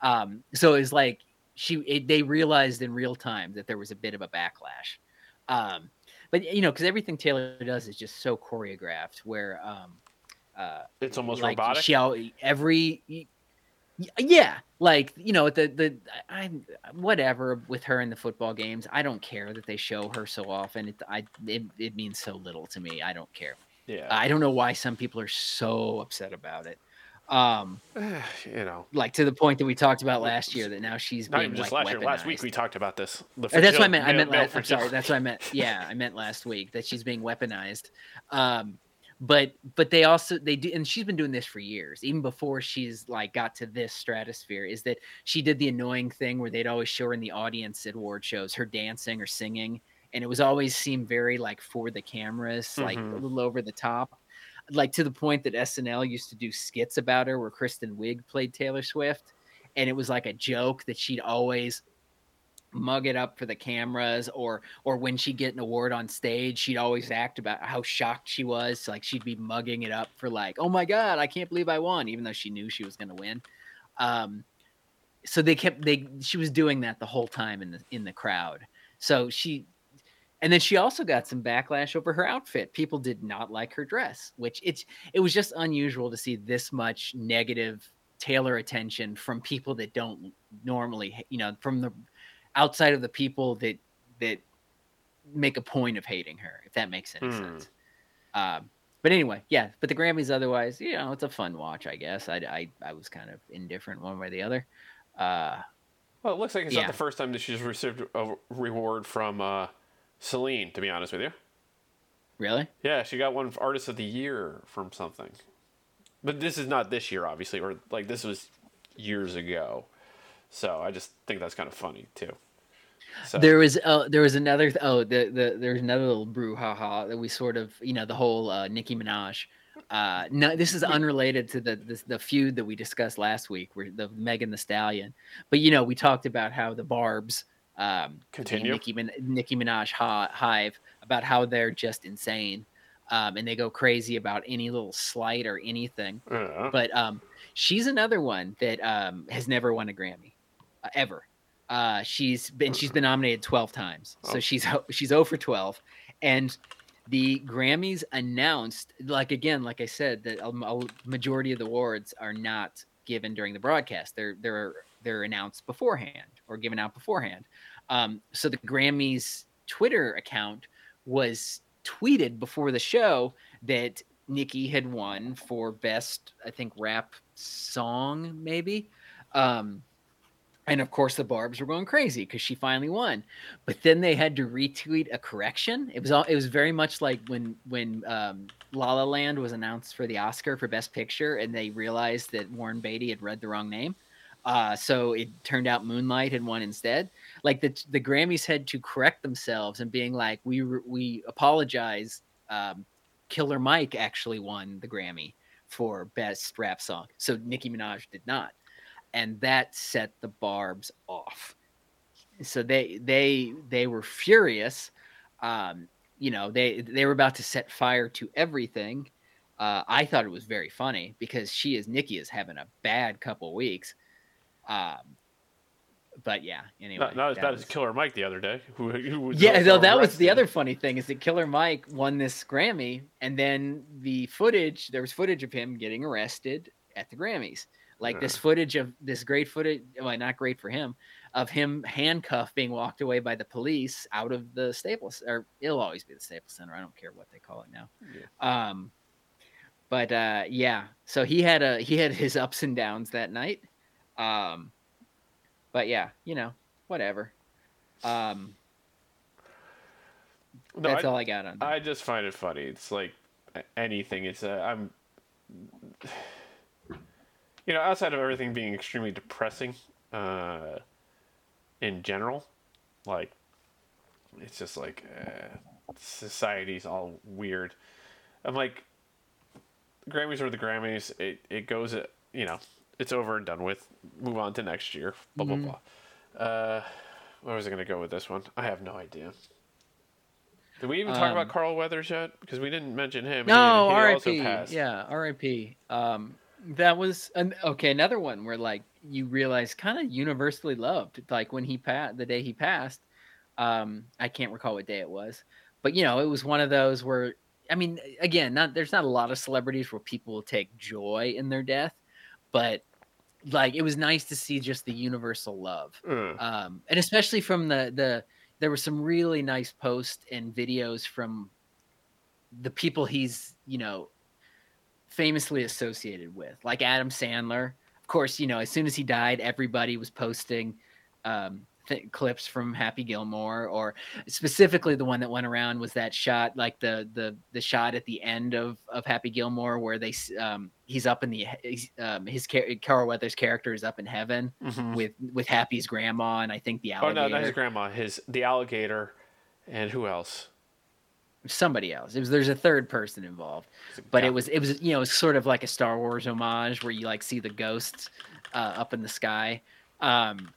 Um, so it's like she it, they realized in real time that there was a bit of a backlash. Um, but you know, because everything Taylor does is just so choreographed where um, uh, it's almost like robotic. She every yeah, like you know the the I whatever with her in the football games. I don't care that they show her so often. It I it, it means so little to me. I don't care. Yeah. I don't know why some people are so upset about it. Um, you know, like to the point that we talked about last year that now she's not being just like last year. Last week we talked about this. that's what I meant. I meant. Last, I'm sorry. That's what I meant. Yeah, I meant last week that she's being weaponized. Um, but but they also they do and she's been doing this for years even before she's like got to this stratosphere is that she did the annoying thing where they'd always show her in the audience at award shows her dancing or singing and it was always seemed very like for the cameras mm-hmm. like a mm-hmm. little over the top like to the point that snl used to do skits about her where kristen wiig played taylor swift and it was like a joke that she'd always mug it up for the cameras or or when she'd get an award on stage she'd always act about how shocked she was like she'd be mugging it up for like oh my god i can't believe i won even though she knew she was going to win. Um so they kept they she was doing that the whole time in the in the crowd. So she and then she also got some backlash over her outfit. People did not like her dress which it's it was just unusual to see this much negative taylor attention from people that don't normally you know from the outside of the people that that make a point of hating her, if that makes any mm. sense. Um, but anyway, yeah. But the Grammys, otherwise, you know, it's a fun watch. I guess I I, I was kind of indifferent one way or the other. Uh, well, it looks like it's yeah. not the first time that she's received a reward from uh, Celine. To be honest with you. Really? Yeah, she got one Artist of the Year from something. But this is not this year, obviously, or like this was years ago. So I just think that's kind of funny too. So, There was uh, there was another oh the the there's another little brouhaha that we sort of you know the whole uh, Nicki Minaj. Uh, no, this is unrelated to the, the the feud that we discussed last week, where the Megan Thee Stallion. But you know, we talked about how the Barb's um, Continue. Nicki, Min- Nicki Minaj hi- hive about how they're just insane, um, and they go crazy about any little slight or anything. uh, But um, she's another one that um, has never won a Grammy uh, ever. Uh, she's been she's been nominated twelve times, so Oh. she's she's zero for twelve, and the Grammys announced like again, like I said, that a, a majority of the awards are not given during the broadcast. They're they're they're announced beforehand or given out beforehand. Um, so the Grammys Twitter account was tweeted before the show that Nicki had won for best, I think, rap song, maybe. Um, and of course, the Barb's were going crazy because she finally won. But then they had to retweet a correction. It was all. It was very much like when when um, La La Land was announced for the Oscar for Best Picture, and they realized that Warren Beatty had read the wrong name. Uh, so it turned out Moonlight had won instead. Like the the Grammys had to correct themselves and being like, we we apologize. Um, Killer Mike actually won the Grammy for best rap song. So Nicki Minaj did not. And that set the Barb's off. So they they they were furious. Um, you know, they they were about to set fire to everything. Uh, I thought it was very funny because she is Nicki is having a bad couple weeks. Um, but yeah, anyway, not, not as bad was- as Killer Mike the other day. Who, who yeah, though that was the other funny thing is that Killer Mike won this Grammy, and then the footage there was footage of him getting arrested at the Grammys. Like this footage of this great footage, well, not great for him, of him handcuffed, being walked away by the police out of the Staples, or it'll always be the Staples Center. I don't care what they call it now. Yeah. Um, but uh, yeah, so he had a he had his ups and downs that night. Um, but yeah, you know, whatever. Um, No, that's I, all I got on that. I just find it funny. It's like anything. It's uh, I'm, you know, outside of everything being extremely depressing, uh, in general, like it's just like uh, society's all weird. I'm like, Grammys are the Grammys. It it goes. uh, You know, it's over and done with. Move on to next year. Blah blah blah. Uh, where was I going to go with this one? I have no idea. Did we even talk Um, about Carl Weathers yet? Because we didn't mention him. No, he, he R.I.P. Yeah, R.I.P. Um, that was an, okay. Another one where like you realize kind of universally loved. Like when he passed, the day he passed. Um, I can't recall what day it was, but you know, it was one of those where I mean, again, not there's not a lot of celebrities where people will take joy in their death, but like it was nice to see just the universal love Uh, um, and especially from the the there were some really nice posts and videos from the people he's you know famously associated with like adam sandler of course you know as soon as he died everybody was posting um, th- clips from happy gilmore or specifically the one that went around was that shot like the the the shot at the end of of happy gilmore where they um, he's up in the um, his Car- carl weathers character is up in heaven mhm. with with Happy's grandma and I think the Oh no, not his grandma. His the alligator, and who else? Somebody else. It was there's a third person involved, but it was it was you know it's sort of like a Star Wars homage where you like see the ghosts uh, up in the sky. Um,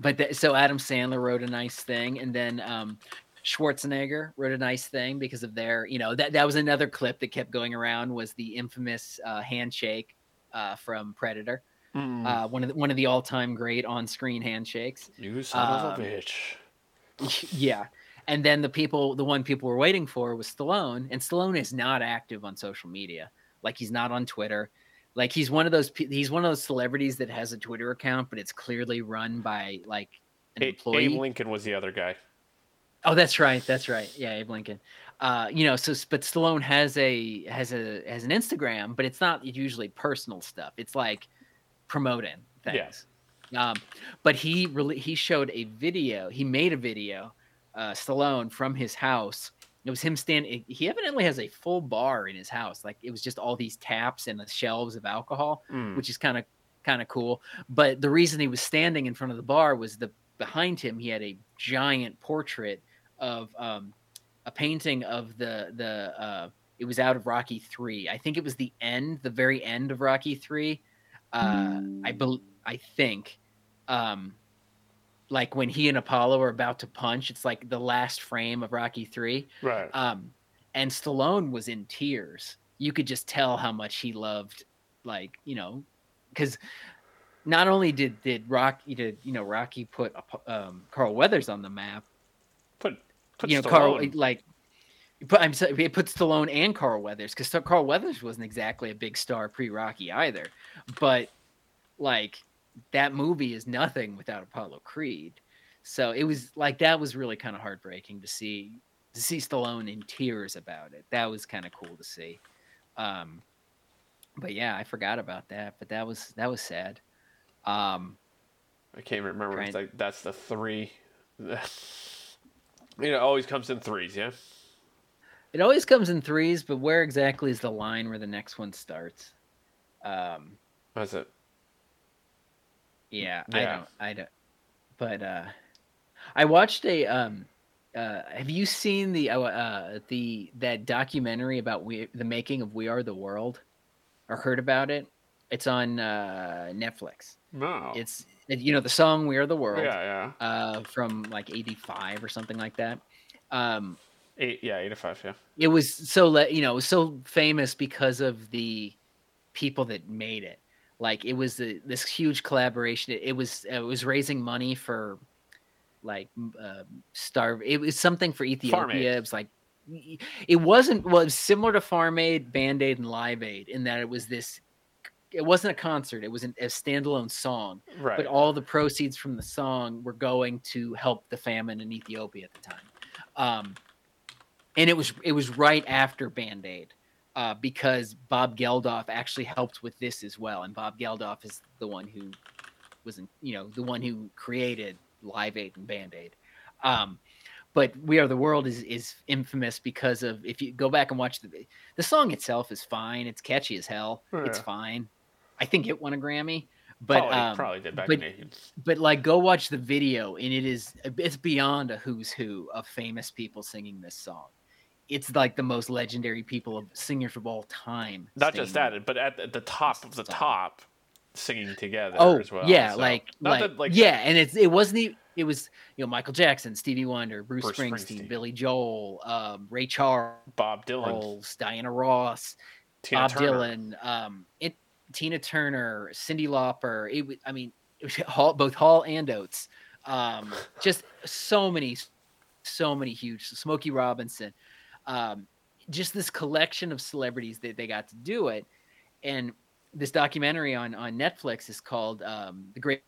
but th- so Adam Sandler wrote a nice thing, and then um, Schwarzenegger wrote a nice thing because of their you know that that was another clip that kept going around was the infamous uh, handshake uh, from Predator, Mm, uh, one of the, one of the all time great on screen handshakes. you son of um, a bitch. yeah. And then the people, the one people were waiting for was Stallone, and Stallone is not active on social media. Like he's not on Twitter. Like he's one of those. He's one of those celebrities that has a Twitter account, but it's clearly run by like an A- employee. Abe Lincoln was the other guy. Oh, that's right. That's right. Yeah, Abe Lincoln. Uh, you know, so but Stallone has a has a has an Instagram, but it's not usually personal stuff. It's like promoting things. Yeah. Um, but he really he showed a video. He made a video, uh, Stallone from his house. It was him standing. He evidently has a full bar in his house. Like it was just all these taps and the shelves of alcohol, Mm. which is kind of kind of cool. But the reason he was standing in front of the bar was the behind him he had a giant portrait of um, a painting of the the uh, it was out of Rocky three. I think it was the end, the very end of Rocky three. Uh, I bel I think, um, like when he and Apollo are about to punch, it's like the last frame of Rocky three. Right. Um, and Stallone was in tears. You could just tell how much he loved, like you know, because not only did did Rocky did you know Rocky put um, Carl Weathers on the map, put, put you know Stallone. Carl like. But I'm sorry, it put Stallone and Carl Weathers because Carl Weathers wasn't exactly a big star pre Rocky either. But like that movie is nothing without Apollo Creed. So it was like that was really kind of heartbreaking to see to see Stallone in tears about it. That was kind of cool to see. Um, but yeah, I forgot about that. But that was that was sad. Um, I can't remember. It's like that's the three. you it always comes in threes, yeah. it always comes in threes, but where exactly is the line where the next one starts? Um, That's it. Yeah, I Yeah. don't. I don't. But uh, I watched a. Um, uh, have you seen the uh, uh the that documentary about we the making of We Are the World, or heard about it? It's on uh, Netflix. No. It's you know the song We Are the World yeah, yeah. uh, from like '85 or something like that. Um, Eight, yeah, '85. yeah. it was so le- you know it was so famous because of the people that made it like it was the, this huge collaboration it, it was it was raising money for like uh, starve it was something for ethiopia it was like it wasn't well it was similar to farm aid band-aid and live aid in that it was this it wasn't a concert it was an, a standalone song Right. but all the proceeds from the song were going to help the famine in Ethiopia at the time. Um, and it was it was right after Band Aid uh, because Bob Geldof actually helped with this as well, and Bob Geldof is the one who was in, you know the one who created Live Aid and Band Aid. Um, but We Are the World is is infamous because of if you go back and watch the the song itself is fine, it's catchy as hell, it's fine. I think it won a Grammy, but probably, um, probably did back but- in the 80s. but like go watch the video and it is it's beyond a who's who of famous people singing this song it's like the most legendary people of singers of all time Not just that, but at the, the top of the top, singing together oh as well. yeah so- like not like, that, like yeah and it's it wasn't even it was you know michael jackson stevie wonder bruce, Bruce springsteen, Springsteen. billy joel um, ray charles Bob Dylan, diana ross Tina Bob Turner. Dylan, um, it, Tina Turner, Cyndi Lauper. It, I mean, it was Hall, both Hall and Oates. Um, just so many, so many huge. Smokey Robinson. Um, just this collection of celebrities that they got to do it, and this documentary on on Netflix is called um, "The Great-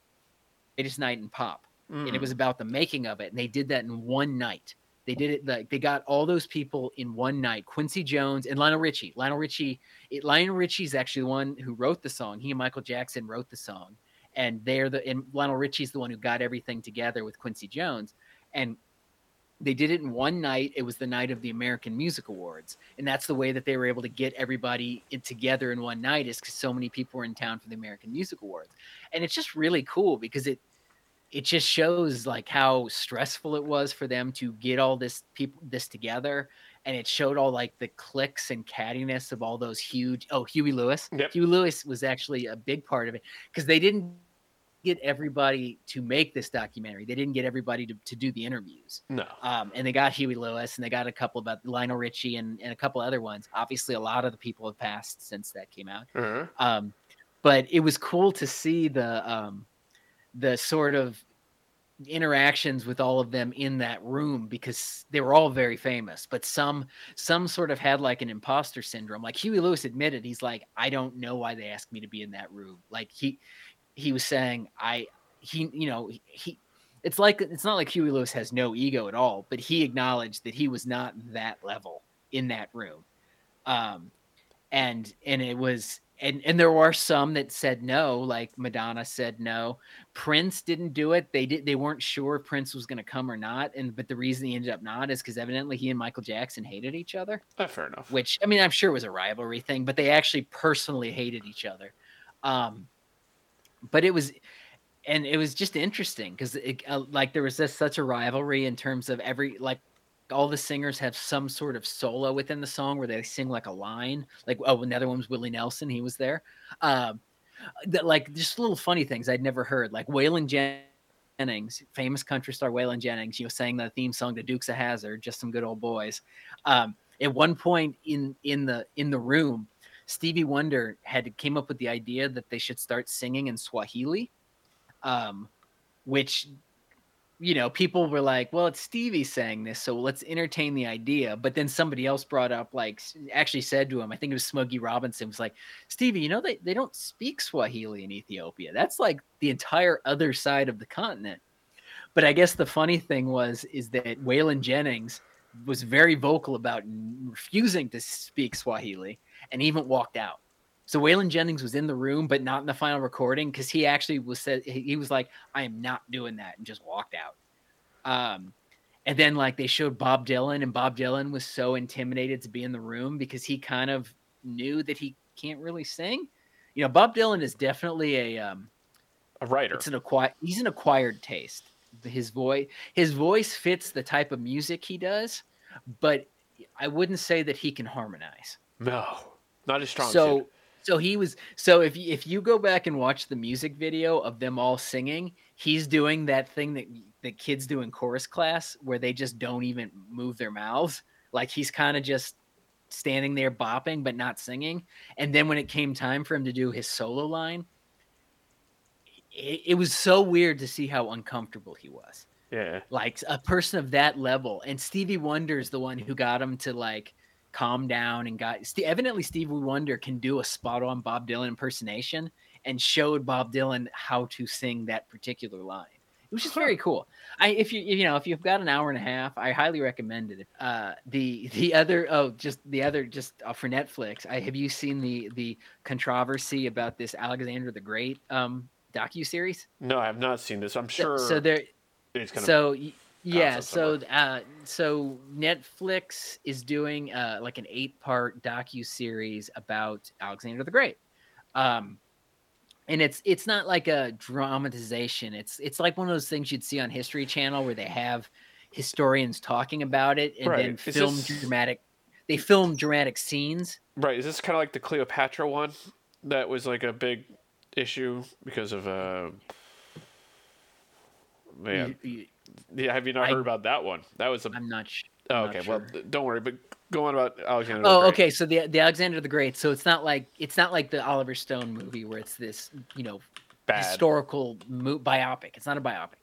Greatest Night in Pop." and it Mm. was about the making of it. And they did that in one night. They did it like they got all those people in one night quincy jones and lionel richie. Lionel richie it, lionel richie's actually the one who wrote the song. He and michael jackson wrote the song. And they're the and lionel richie's the one who got everything together with quincy jones. And they did it in one night it was the night of the american music awards and that's the way that they were able to get everybody together in one night is because so many people were in town for the american music awards and it's just really cool because it it just shows like how stressful it was for them to get all this people this together and it showed all like the clicks and cattiness of all those huge oh huey lewis Yep. huey lewis was actually a big part of it because they didn't get everybody to make this documentary they didn't get everybody to, to do the interviews No. um, and they got Huey Lewis, and they got a couple about Lionel Richie, and, and a couple other ones. Obviously, a lot of the people have passed since that came out. Uh-huh. Um, but it was cool to see the um, the sort of interactions with all of them in that room because they were all very famous but some some sort of had like an imposter syndrome like huey lewis admitted he's like i don't know why they asked me to be in that room like he he was saying i he you know he- it's like it's not like huey lewis has no ego at all but he acknowledged that he was not that level in that room. Um and and it was and and there were some that said no like madonna said no. Prince didn't do it. They did they weren't sure prince was going to come or not and but the reason he ended up not is because evidently he and michael jackson hated each other. Uh, fair enough. which i mean i'm sure it was a rivalry thing but they actually personally hated each other. Um but it was and it was just interesting because uh, like there was just such a rivalry in terms of every like all the singers have some sort of solo within the song where they sing like a line like oh another one was willie nelson he was there. Um that like just little funny things i'd never heard like waylon jennings famous country star waylon jennings you know sang the theme song to dukes of hazzard just some good old boys. Um at one point in in the in the room stevie wonder had came up with the idea that they should start singing in swahili um, which you know people were like well it's stevie saying this so let's entertain the idea. But then somebody else brought up like actually said to him i think it was smokey robinson was like stevie you know they, they don't speak swahili in ethiopia. That's like the entire other side of the continent. But i guess the funny thing was is that waylon jennings was very vocal about refusing to speak swahili and even walked out so Waylon Jennings was in the room, but not in the final recording because he actually was said he was like, "I am not doing that," and just walked out. Um, and then like they showed Bob Dylan, and Bob Dylan was so intimidated to be in the room because he kind of knew that he can't really sing. You know, Bob Dylan is definitely a um, a writer. It's an acquired. He's an acquired taste. His voice, his voice fits the type of music he does, but I wouldn't say that he can harmonize. No, not as strong. So. So he was so if you, if you go back and watch the music video of them all singing, he's doing that thing that the kids do in chorus class where they just don't even move their mouths. Like he's kind of just standing there bopping but not singing. And then when it came time for him to do his solo line, it, it was so weird to see how uncomfortable he was. Yeah. Like a person of that level. And Stevie Wonder's the one who got him to like calm down and got evidently Stevie Wonder can do a spot on Bob Dylan impersonation and showed Bob Dylan how to sing that particular line. It was just very cool. I if you you know if you've got an hour and a half, I highly recommend it. Uh, the the other oh just the other just uh, for Netflix. I have you seen the the controversy about this Alexander the Great um docu series? No, I have not seen this. I'm sure. So, so there. It's kind so yeah, so uh, so Netflix is doing uh, like an eight-part docu series about Alexander the Great, um, and it's it's not like a dramatization. It's it's like one of those things you'd see on History Channel where they have historians talking about it and right. then film this... dramatic. They film dramatic scenes. Right. Is this kind of like the Cleopatra one that was like a big issue because of uh, man. You, you, yeah, have you not I, heard about that one? That was a. I'm not. Sh- oh, okay. Sure. Well, don't worry. But go on about Alexander. Oh, okay. So the the Alexander the Great. So it's not like it's not like the Oliver Stone movie where it's this you know Bad. historical mo- biopic. It's not a biopic.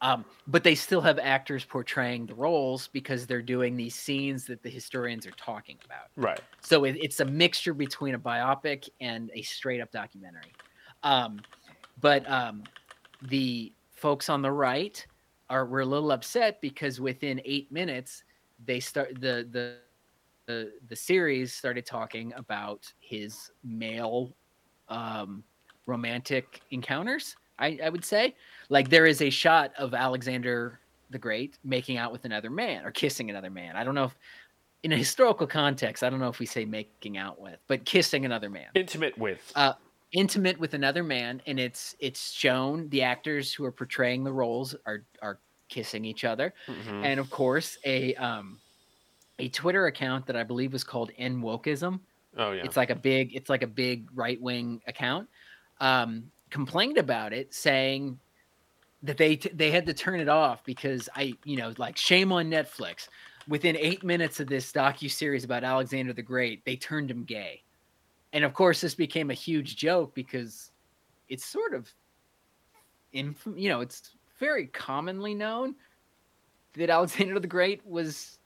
Um, but they still have actors portraying the roles because they're doing these scenes that the historians are talking about. Right. So it, it's a mixture between a biopic and a straight up documentary. Um, but um, the folks on the right are were a little upset because within eight minutes they start the the the, the series started talking about his male um, romantic encounters. I, I would say like there is a shot of Alexander the Great making out with another man or kissing another man. I don't know if in a historical context, I don't know if we say making out with, but kissing another man. Intimate with. Uh, intimate with another man and it's it's shown the actors who are portraying the roles are are kissing each other. Mm-hmm. and of course a um a twitter account that i believe was called n wokeism. Oh yeah. It's like a big it's like a big right-wing account um complained about it saying that they t- they had to turn it off because i you know like shame on netflix. Within eight minutes of this docu series about alexander the great they turned him gay and of course this became a huge joke because it's sort of in you know it's very commonly known that alexander the great was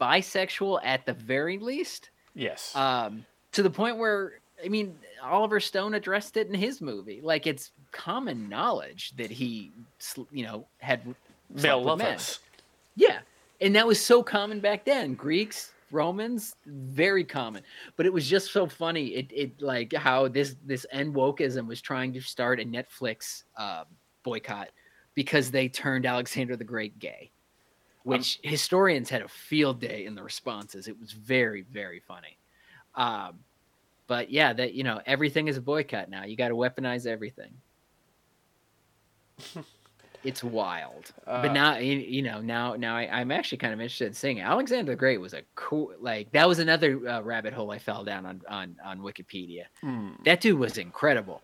bisexual at the very least yes. um to the point where i mean oliver stone addressed it in his movie. Like it's common knowledge that he you know had male lovers. Yeah. And that was so common back then. Greeks Romans, very common. But it was just so funny. It it like how this this end wokeism was trying to start a Netflix uh, boycott because they turned Alexander the Great gay, which um, historians had a field day in the responses. It was very very funny. Um, but yeah, that you know everything is a boycott now. You got to weaponize everything. it's wild. Uh, but now you know now now I, I'm actually kind of interested in seeing it. Alexander the Great was a cool like that was another uh, rabbit hole I fell down on on on Wikipedia. Hmm. That dude was incredible.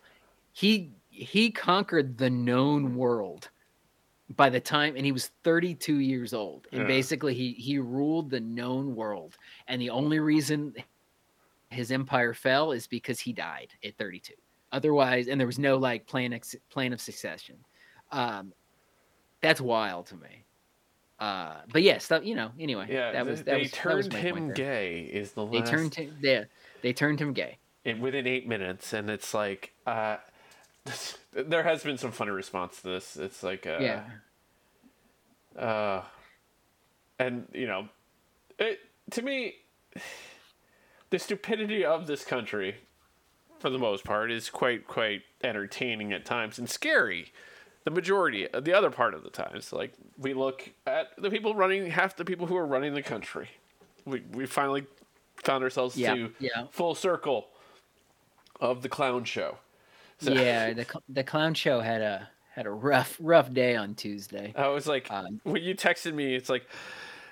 He he conquered the known world by the time and he was 32 years old and Yeah. basically he he ruled the known world and the only reason his empire fell is because he died at 32 otherwise and there was no like plan ex- plan of succession um that's wild to me uh but yeah stuff you know anyway Yeah, that was that they was, that was turned him gay. Is the they turned him yeah they turned him gay it, within eight minutes, and it's like uh, there has been some funny response to this. It's like uh, yeah uh, and you know, it to me, the stupidity of this country, for the most part, is quite quite entertaining at times and scary. The majority, the other part of the times, like we look at the people running, half the people who are running the country. We we finally found ourselves Yeah, to yeah. full circle of the clown show. So- yeah the, the clown show had a had a rough rough day on tuesday I was like, Um, when you texted me, it's like,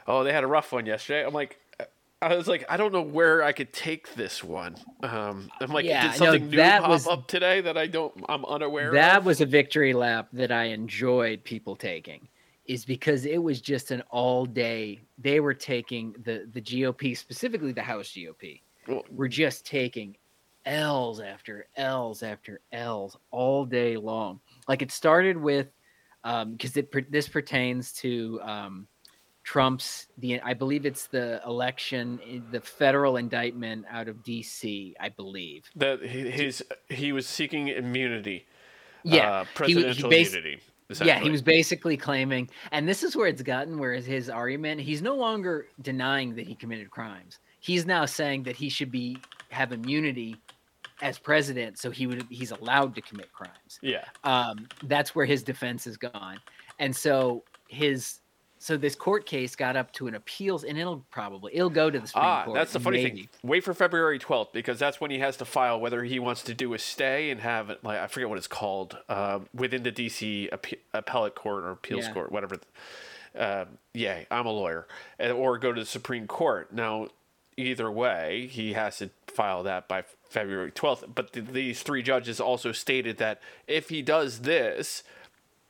oh, they had a rough one yesterday. I'm like, I was like, I don't know where I could take this one. Um, I'm like, Yeah, did no, something new pop was- up today that I don't, I'm unaware of. that of? was a victory lap that I enjoyed people taking is because it was just an all day they were taking the the GOP specifically the House GOP Well- were just taking L's after L's after L's all day long like it started with um because it this pertains to um Trump's the I believe it's the election the federal indictment out of DC I believe that he- his he was seeking immunity. yeah uh, he- he presidential bas- immunity. Yeah, he was basically claiming, and this is where it's gotten, where his argument, he's no longer denying that he committed crimes. He's now saying that he should be have immunity as president, so he would he's allowed to commit crimes. Yeah, Um, that's where his defense has gone, and so his so this court case got up to an appeals, and it'll probably it'll go to the Supreme ah, Court. that's the funny maybe. thing. Wait for February 12th because that's when he has to file whether he wants to do a stay and have like I forget what it's called uh, within the DC appe- appellate court or appeals Yeah. court, whatever. Uh, yeah, I'm a lawyer, or go to the Supreme Court. Now, either way, he has to file that by February 12th. But th- these three judges also stated that if he does this,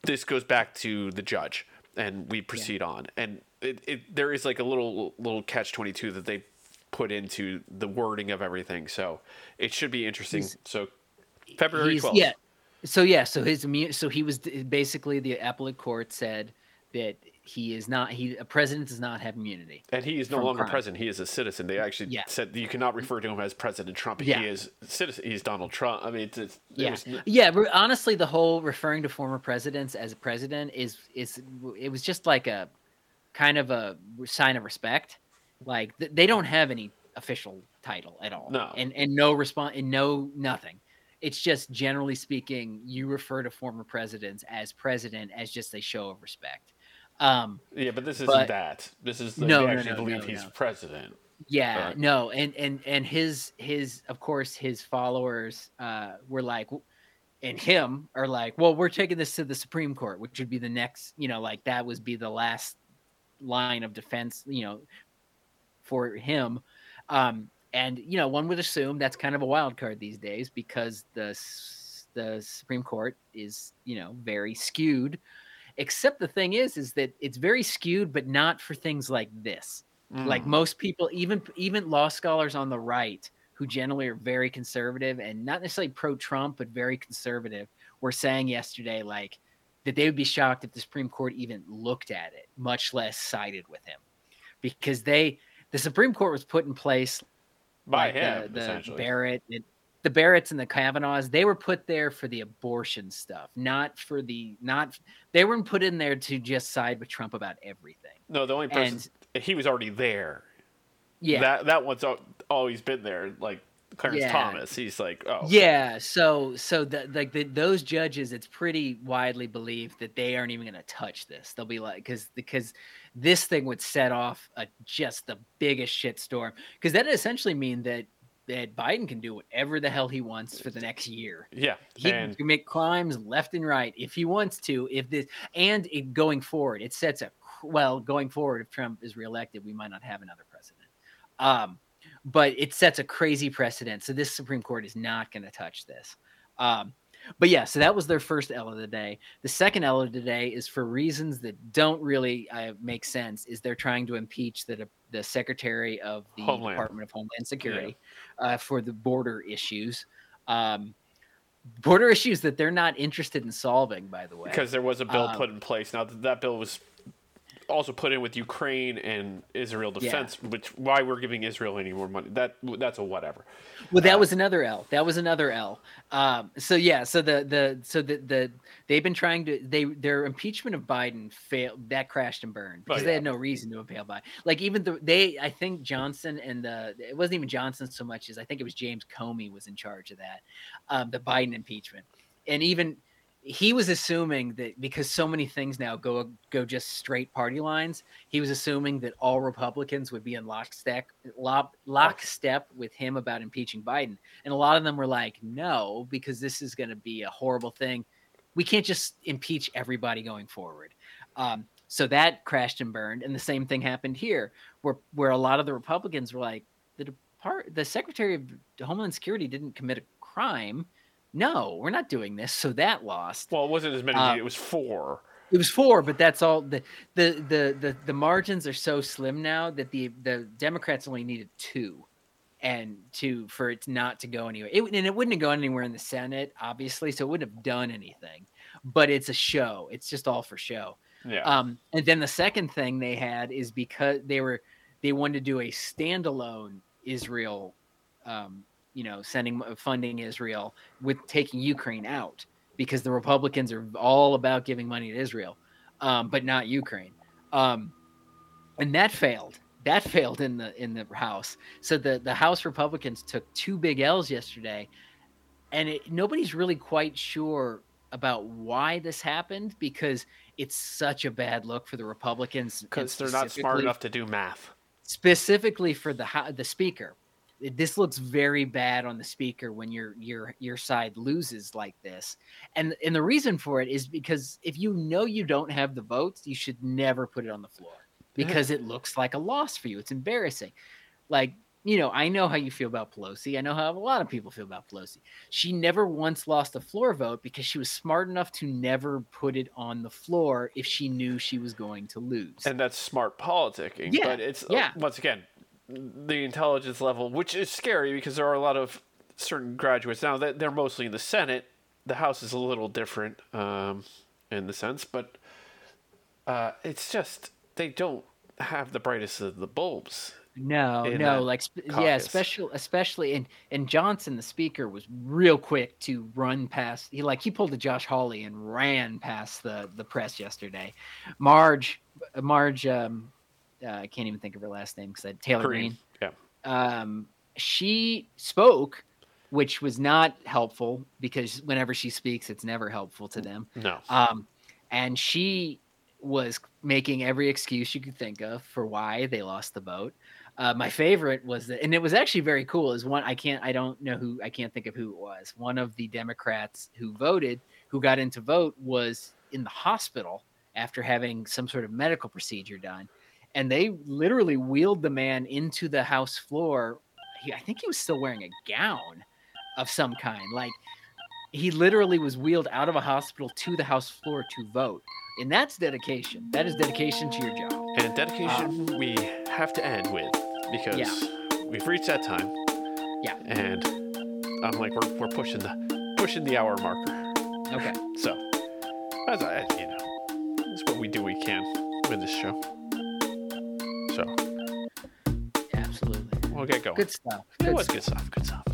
this goes back to the judge and we proceed on. And it, it there is like a little little catch 22 that they put into the wording of everything. So it should be interesting. He's- so february 12th Yeah. So yeah, so his so he was basically the appellate court said that he is not he a president does not have immunity. and he is no longer crime. president he is a citizen they actually Yeah. said you cannot mm-hmm. refer to him as president trump Yeah. he is citizen he's donald trump i mean it's, it's it Yeah, was yeah. Honestly, the whole referring to former presidents as a president is is it was just like a kind of a sign of respect. Like they don't have any official title at all. No. and and no response and no nothing. It's just generally speaking, you refer to former presidents as president as just a show of respect. Um, yeah but this isn't but- that this is they No, no, actually no, believe no, he's president Yeah, Right. no, and and and his his of course his followers uh were like and him are like, well, we're taking this to the Supreme Court, which would be the next, you know, like that would be the last line of defense, you know, for him. Um and you know, one would assume that's kind of a wild card these days because the the Supreme Court is, you know, very skewed. Except the thing is is that it's very skewed but not for things like this. Like Mm. most people even even law scholars on the right who generally are very conservative and not necessarily pro trump but very conservative were saying yesterday like that they would be shocked if the supreme court even looked at it much less sided with him. Because they the supreme court was put in place by like him the, the essentially. Barrett it, the barretts and the kavanaughs they were put there for the abortion stuff not for the not they weren't put in there to just side with trump about everything no the only person he was already there yeah that that one's always been there. Like Clarence Yeah. Thomas, he's like, oh Yeah, so so the, like the, those judges, it's pretty widely believed that they aren't even going to touch this. They'll be like, because because this thing would set off a, just the biggest shitstorm. Because that essentially mean that that Biden can do whatever the hell he wants for the next year. Yeah, He and can make crimes left and right if he wants to. If this and it, going forward, it sets a well going forward. If Trump is reelected, we might not have another president. Um, but it sets a crazy precedent. So this Supreme Court is not going to touch this. Um, but yeah, so that was their first L of the day. The second L of the day is for reasons that don't really uh, make sense. Is they're trying to impeach the the Secretary of the Homeland. Department of Homeland Security uh, for the border issues. Um, border issues that they're not interested in solving, by the way. because there was a bill Um, put in place. Now that, that bill was also put in with Ukraine and Israel defense, which why we're giving Israel any more money. That that's a whatever. Well, that Uh, was another L. That was another L. Um, so yeah, so the the so the the they've been trying to they their impeachment of Biden failed. That crashed and burned because they yeah. had no reason to impale Biden. Like even the they I think Johnson and the it wasn't even Johnson so much as I think it was James Comey was in charge of that, um, the Biden impeachment, and even he was assuming that because so many things now go go just straight party lines, he was assuming that all Republicans would be in lockstep lock, lockstep with him about impeaching Biden, and a lot of them were like, "No, because this is going to be a horrible thing. We can't just impeach everybody going forward." Um, so that crashed and burned, and the same thing happened here, where where a lot of the Republicans were like, "The depart the Secretary of Homeland Security didn't commit a crime." No, we're not doing this. So that lost. Well, it wasn't as many. Uh, it was four. It was four, but that's all. The, the the the the margins are so slim now that the the Democrats only needed two, and to for it not to go anywhere. It, and it wouldn't have gone anywhere in the Senate, obviously, so it wouldn't have done anything. But it's a show. It's just all for show. Yeah. Um, and then the second thing they had is because they were they wanted to do a standalone Israel, um, you know, sending funding Israel with taking Ukraine out because the Republicans are all about giving money to Israel, um, but not Ukraine. Um, and that failed. That failed in the in the House. So the the House Republicans took two big L's yesterday, and it, nobody's really quite sure about why this happened because it's such a bad look for the Republicans Because they're not smart enough to do math. specifically for the the speaker. This looks very bad on the speaker when your your your side loses like this, and and the reason for it is because if you know you don't have the votes, you should never put it on the floor because it looks like a loss for you. It's embarrassing. Like you know, I know how you feel about Pelosi. I know how a lot of people feel about Pelosi. She never once lost a floor vote because she was smart enough to never put it on the floor if she knew she was going to lose. And that's smart politicking. Yeah, But it's, yeah. once again, the intelligence level, which is scary because there are a lot of certain graduates now that they're mostly in the Senate. The House is a little different um, in the sense, but uh, it's just they don't have the brightest of the bulbs. No, no, like sp- yeah, especially especially and and Johnson, the speaker, was real quick to run past. He like he pulled a Josh Hawley and ran past the the press yesterday. Marge, Marge, um, uh, I can't even think of her last name because I Taylor Greene. Yeah. Um, she spoke, which was not helpful because whenever she speaks, it's never helpful to them. No. Um, and she was making every excuse you could think of for why they lost the vote. Uh, my favorite was that, and it was actually very cool. Is one I can't, I don't know who, I can't think of who it was. One of the Democrats who voted, who got into vote, was in the hospital after having some sort of medical procedure done, and they literally wheeled the man into the House floor. He, I think he was still wearing a gown of some kind, like he literally was wheeled out of a hospital to the house floor to vote and that's dedication that is dedication to your job And dedication we have to end with because Yeah. we've reached that time. Yeah. And I'm like we're, we're pushing the pushing the hour marker. okay So as I you know, it's what we do we can with this show. So absolutely we'll get going. good stuff It good was stuff. good stuff. Good stuff.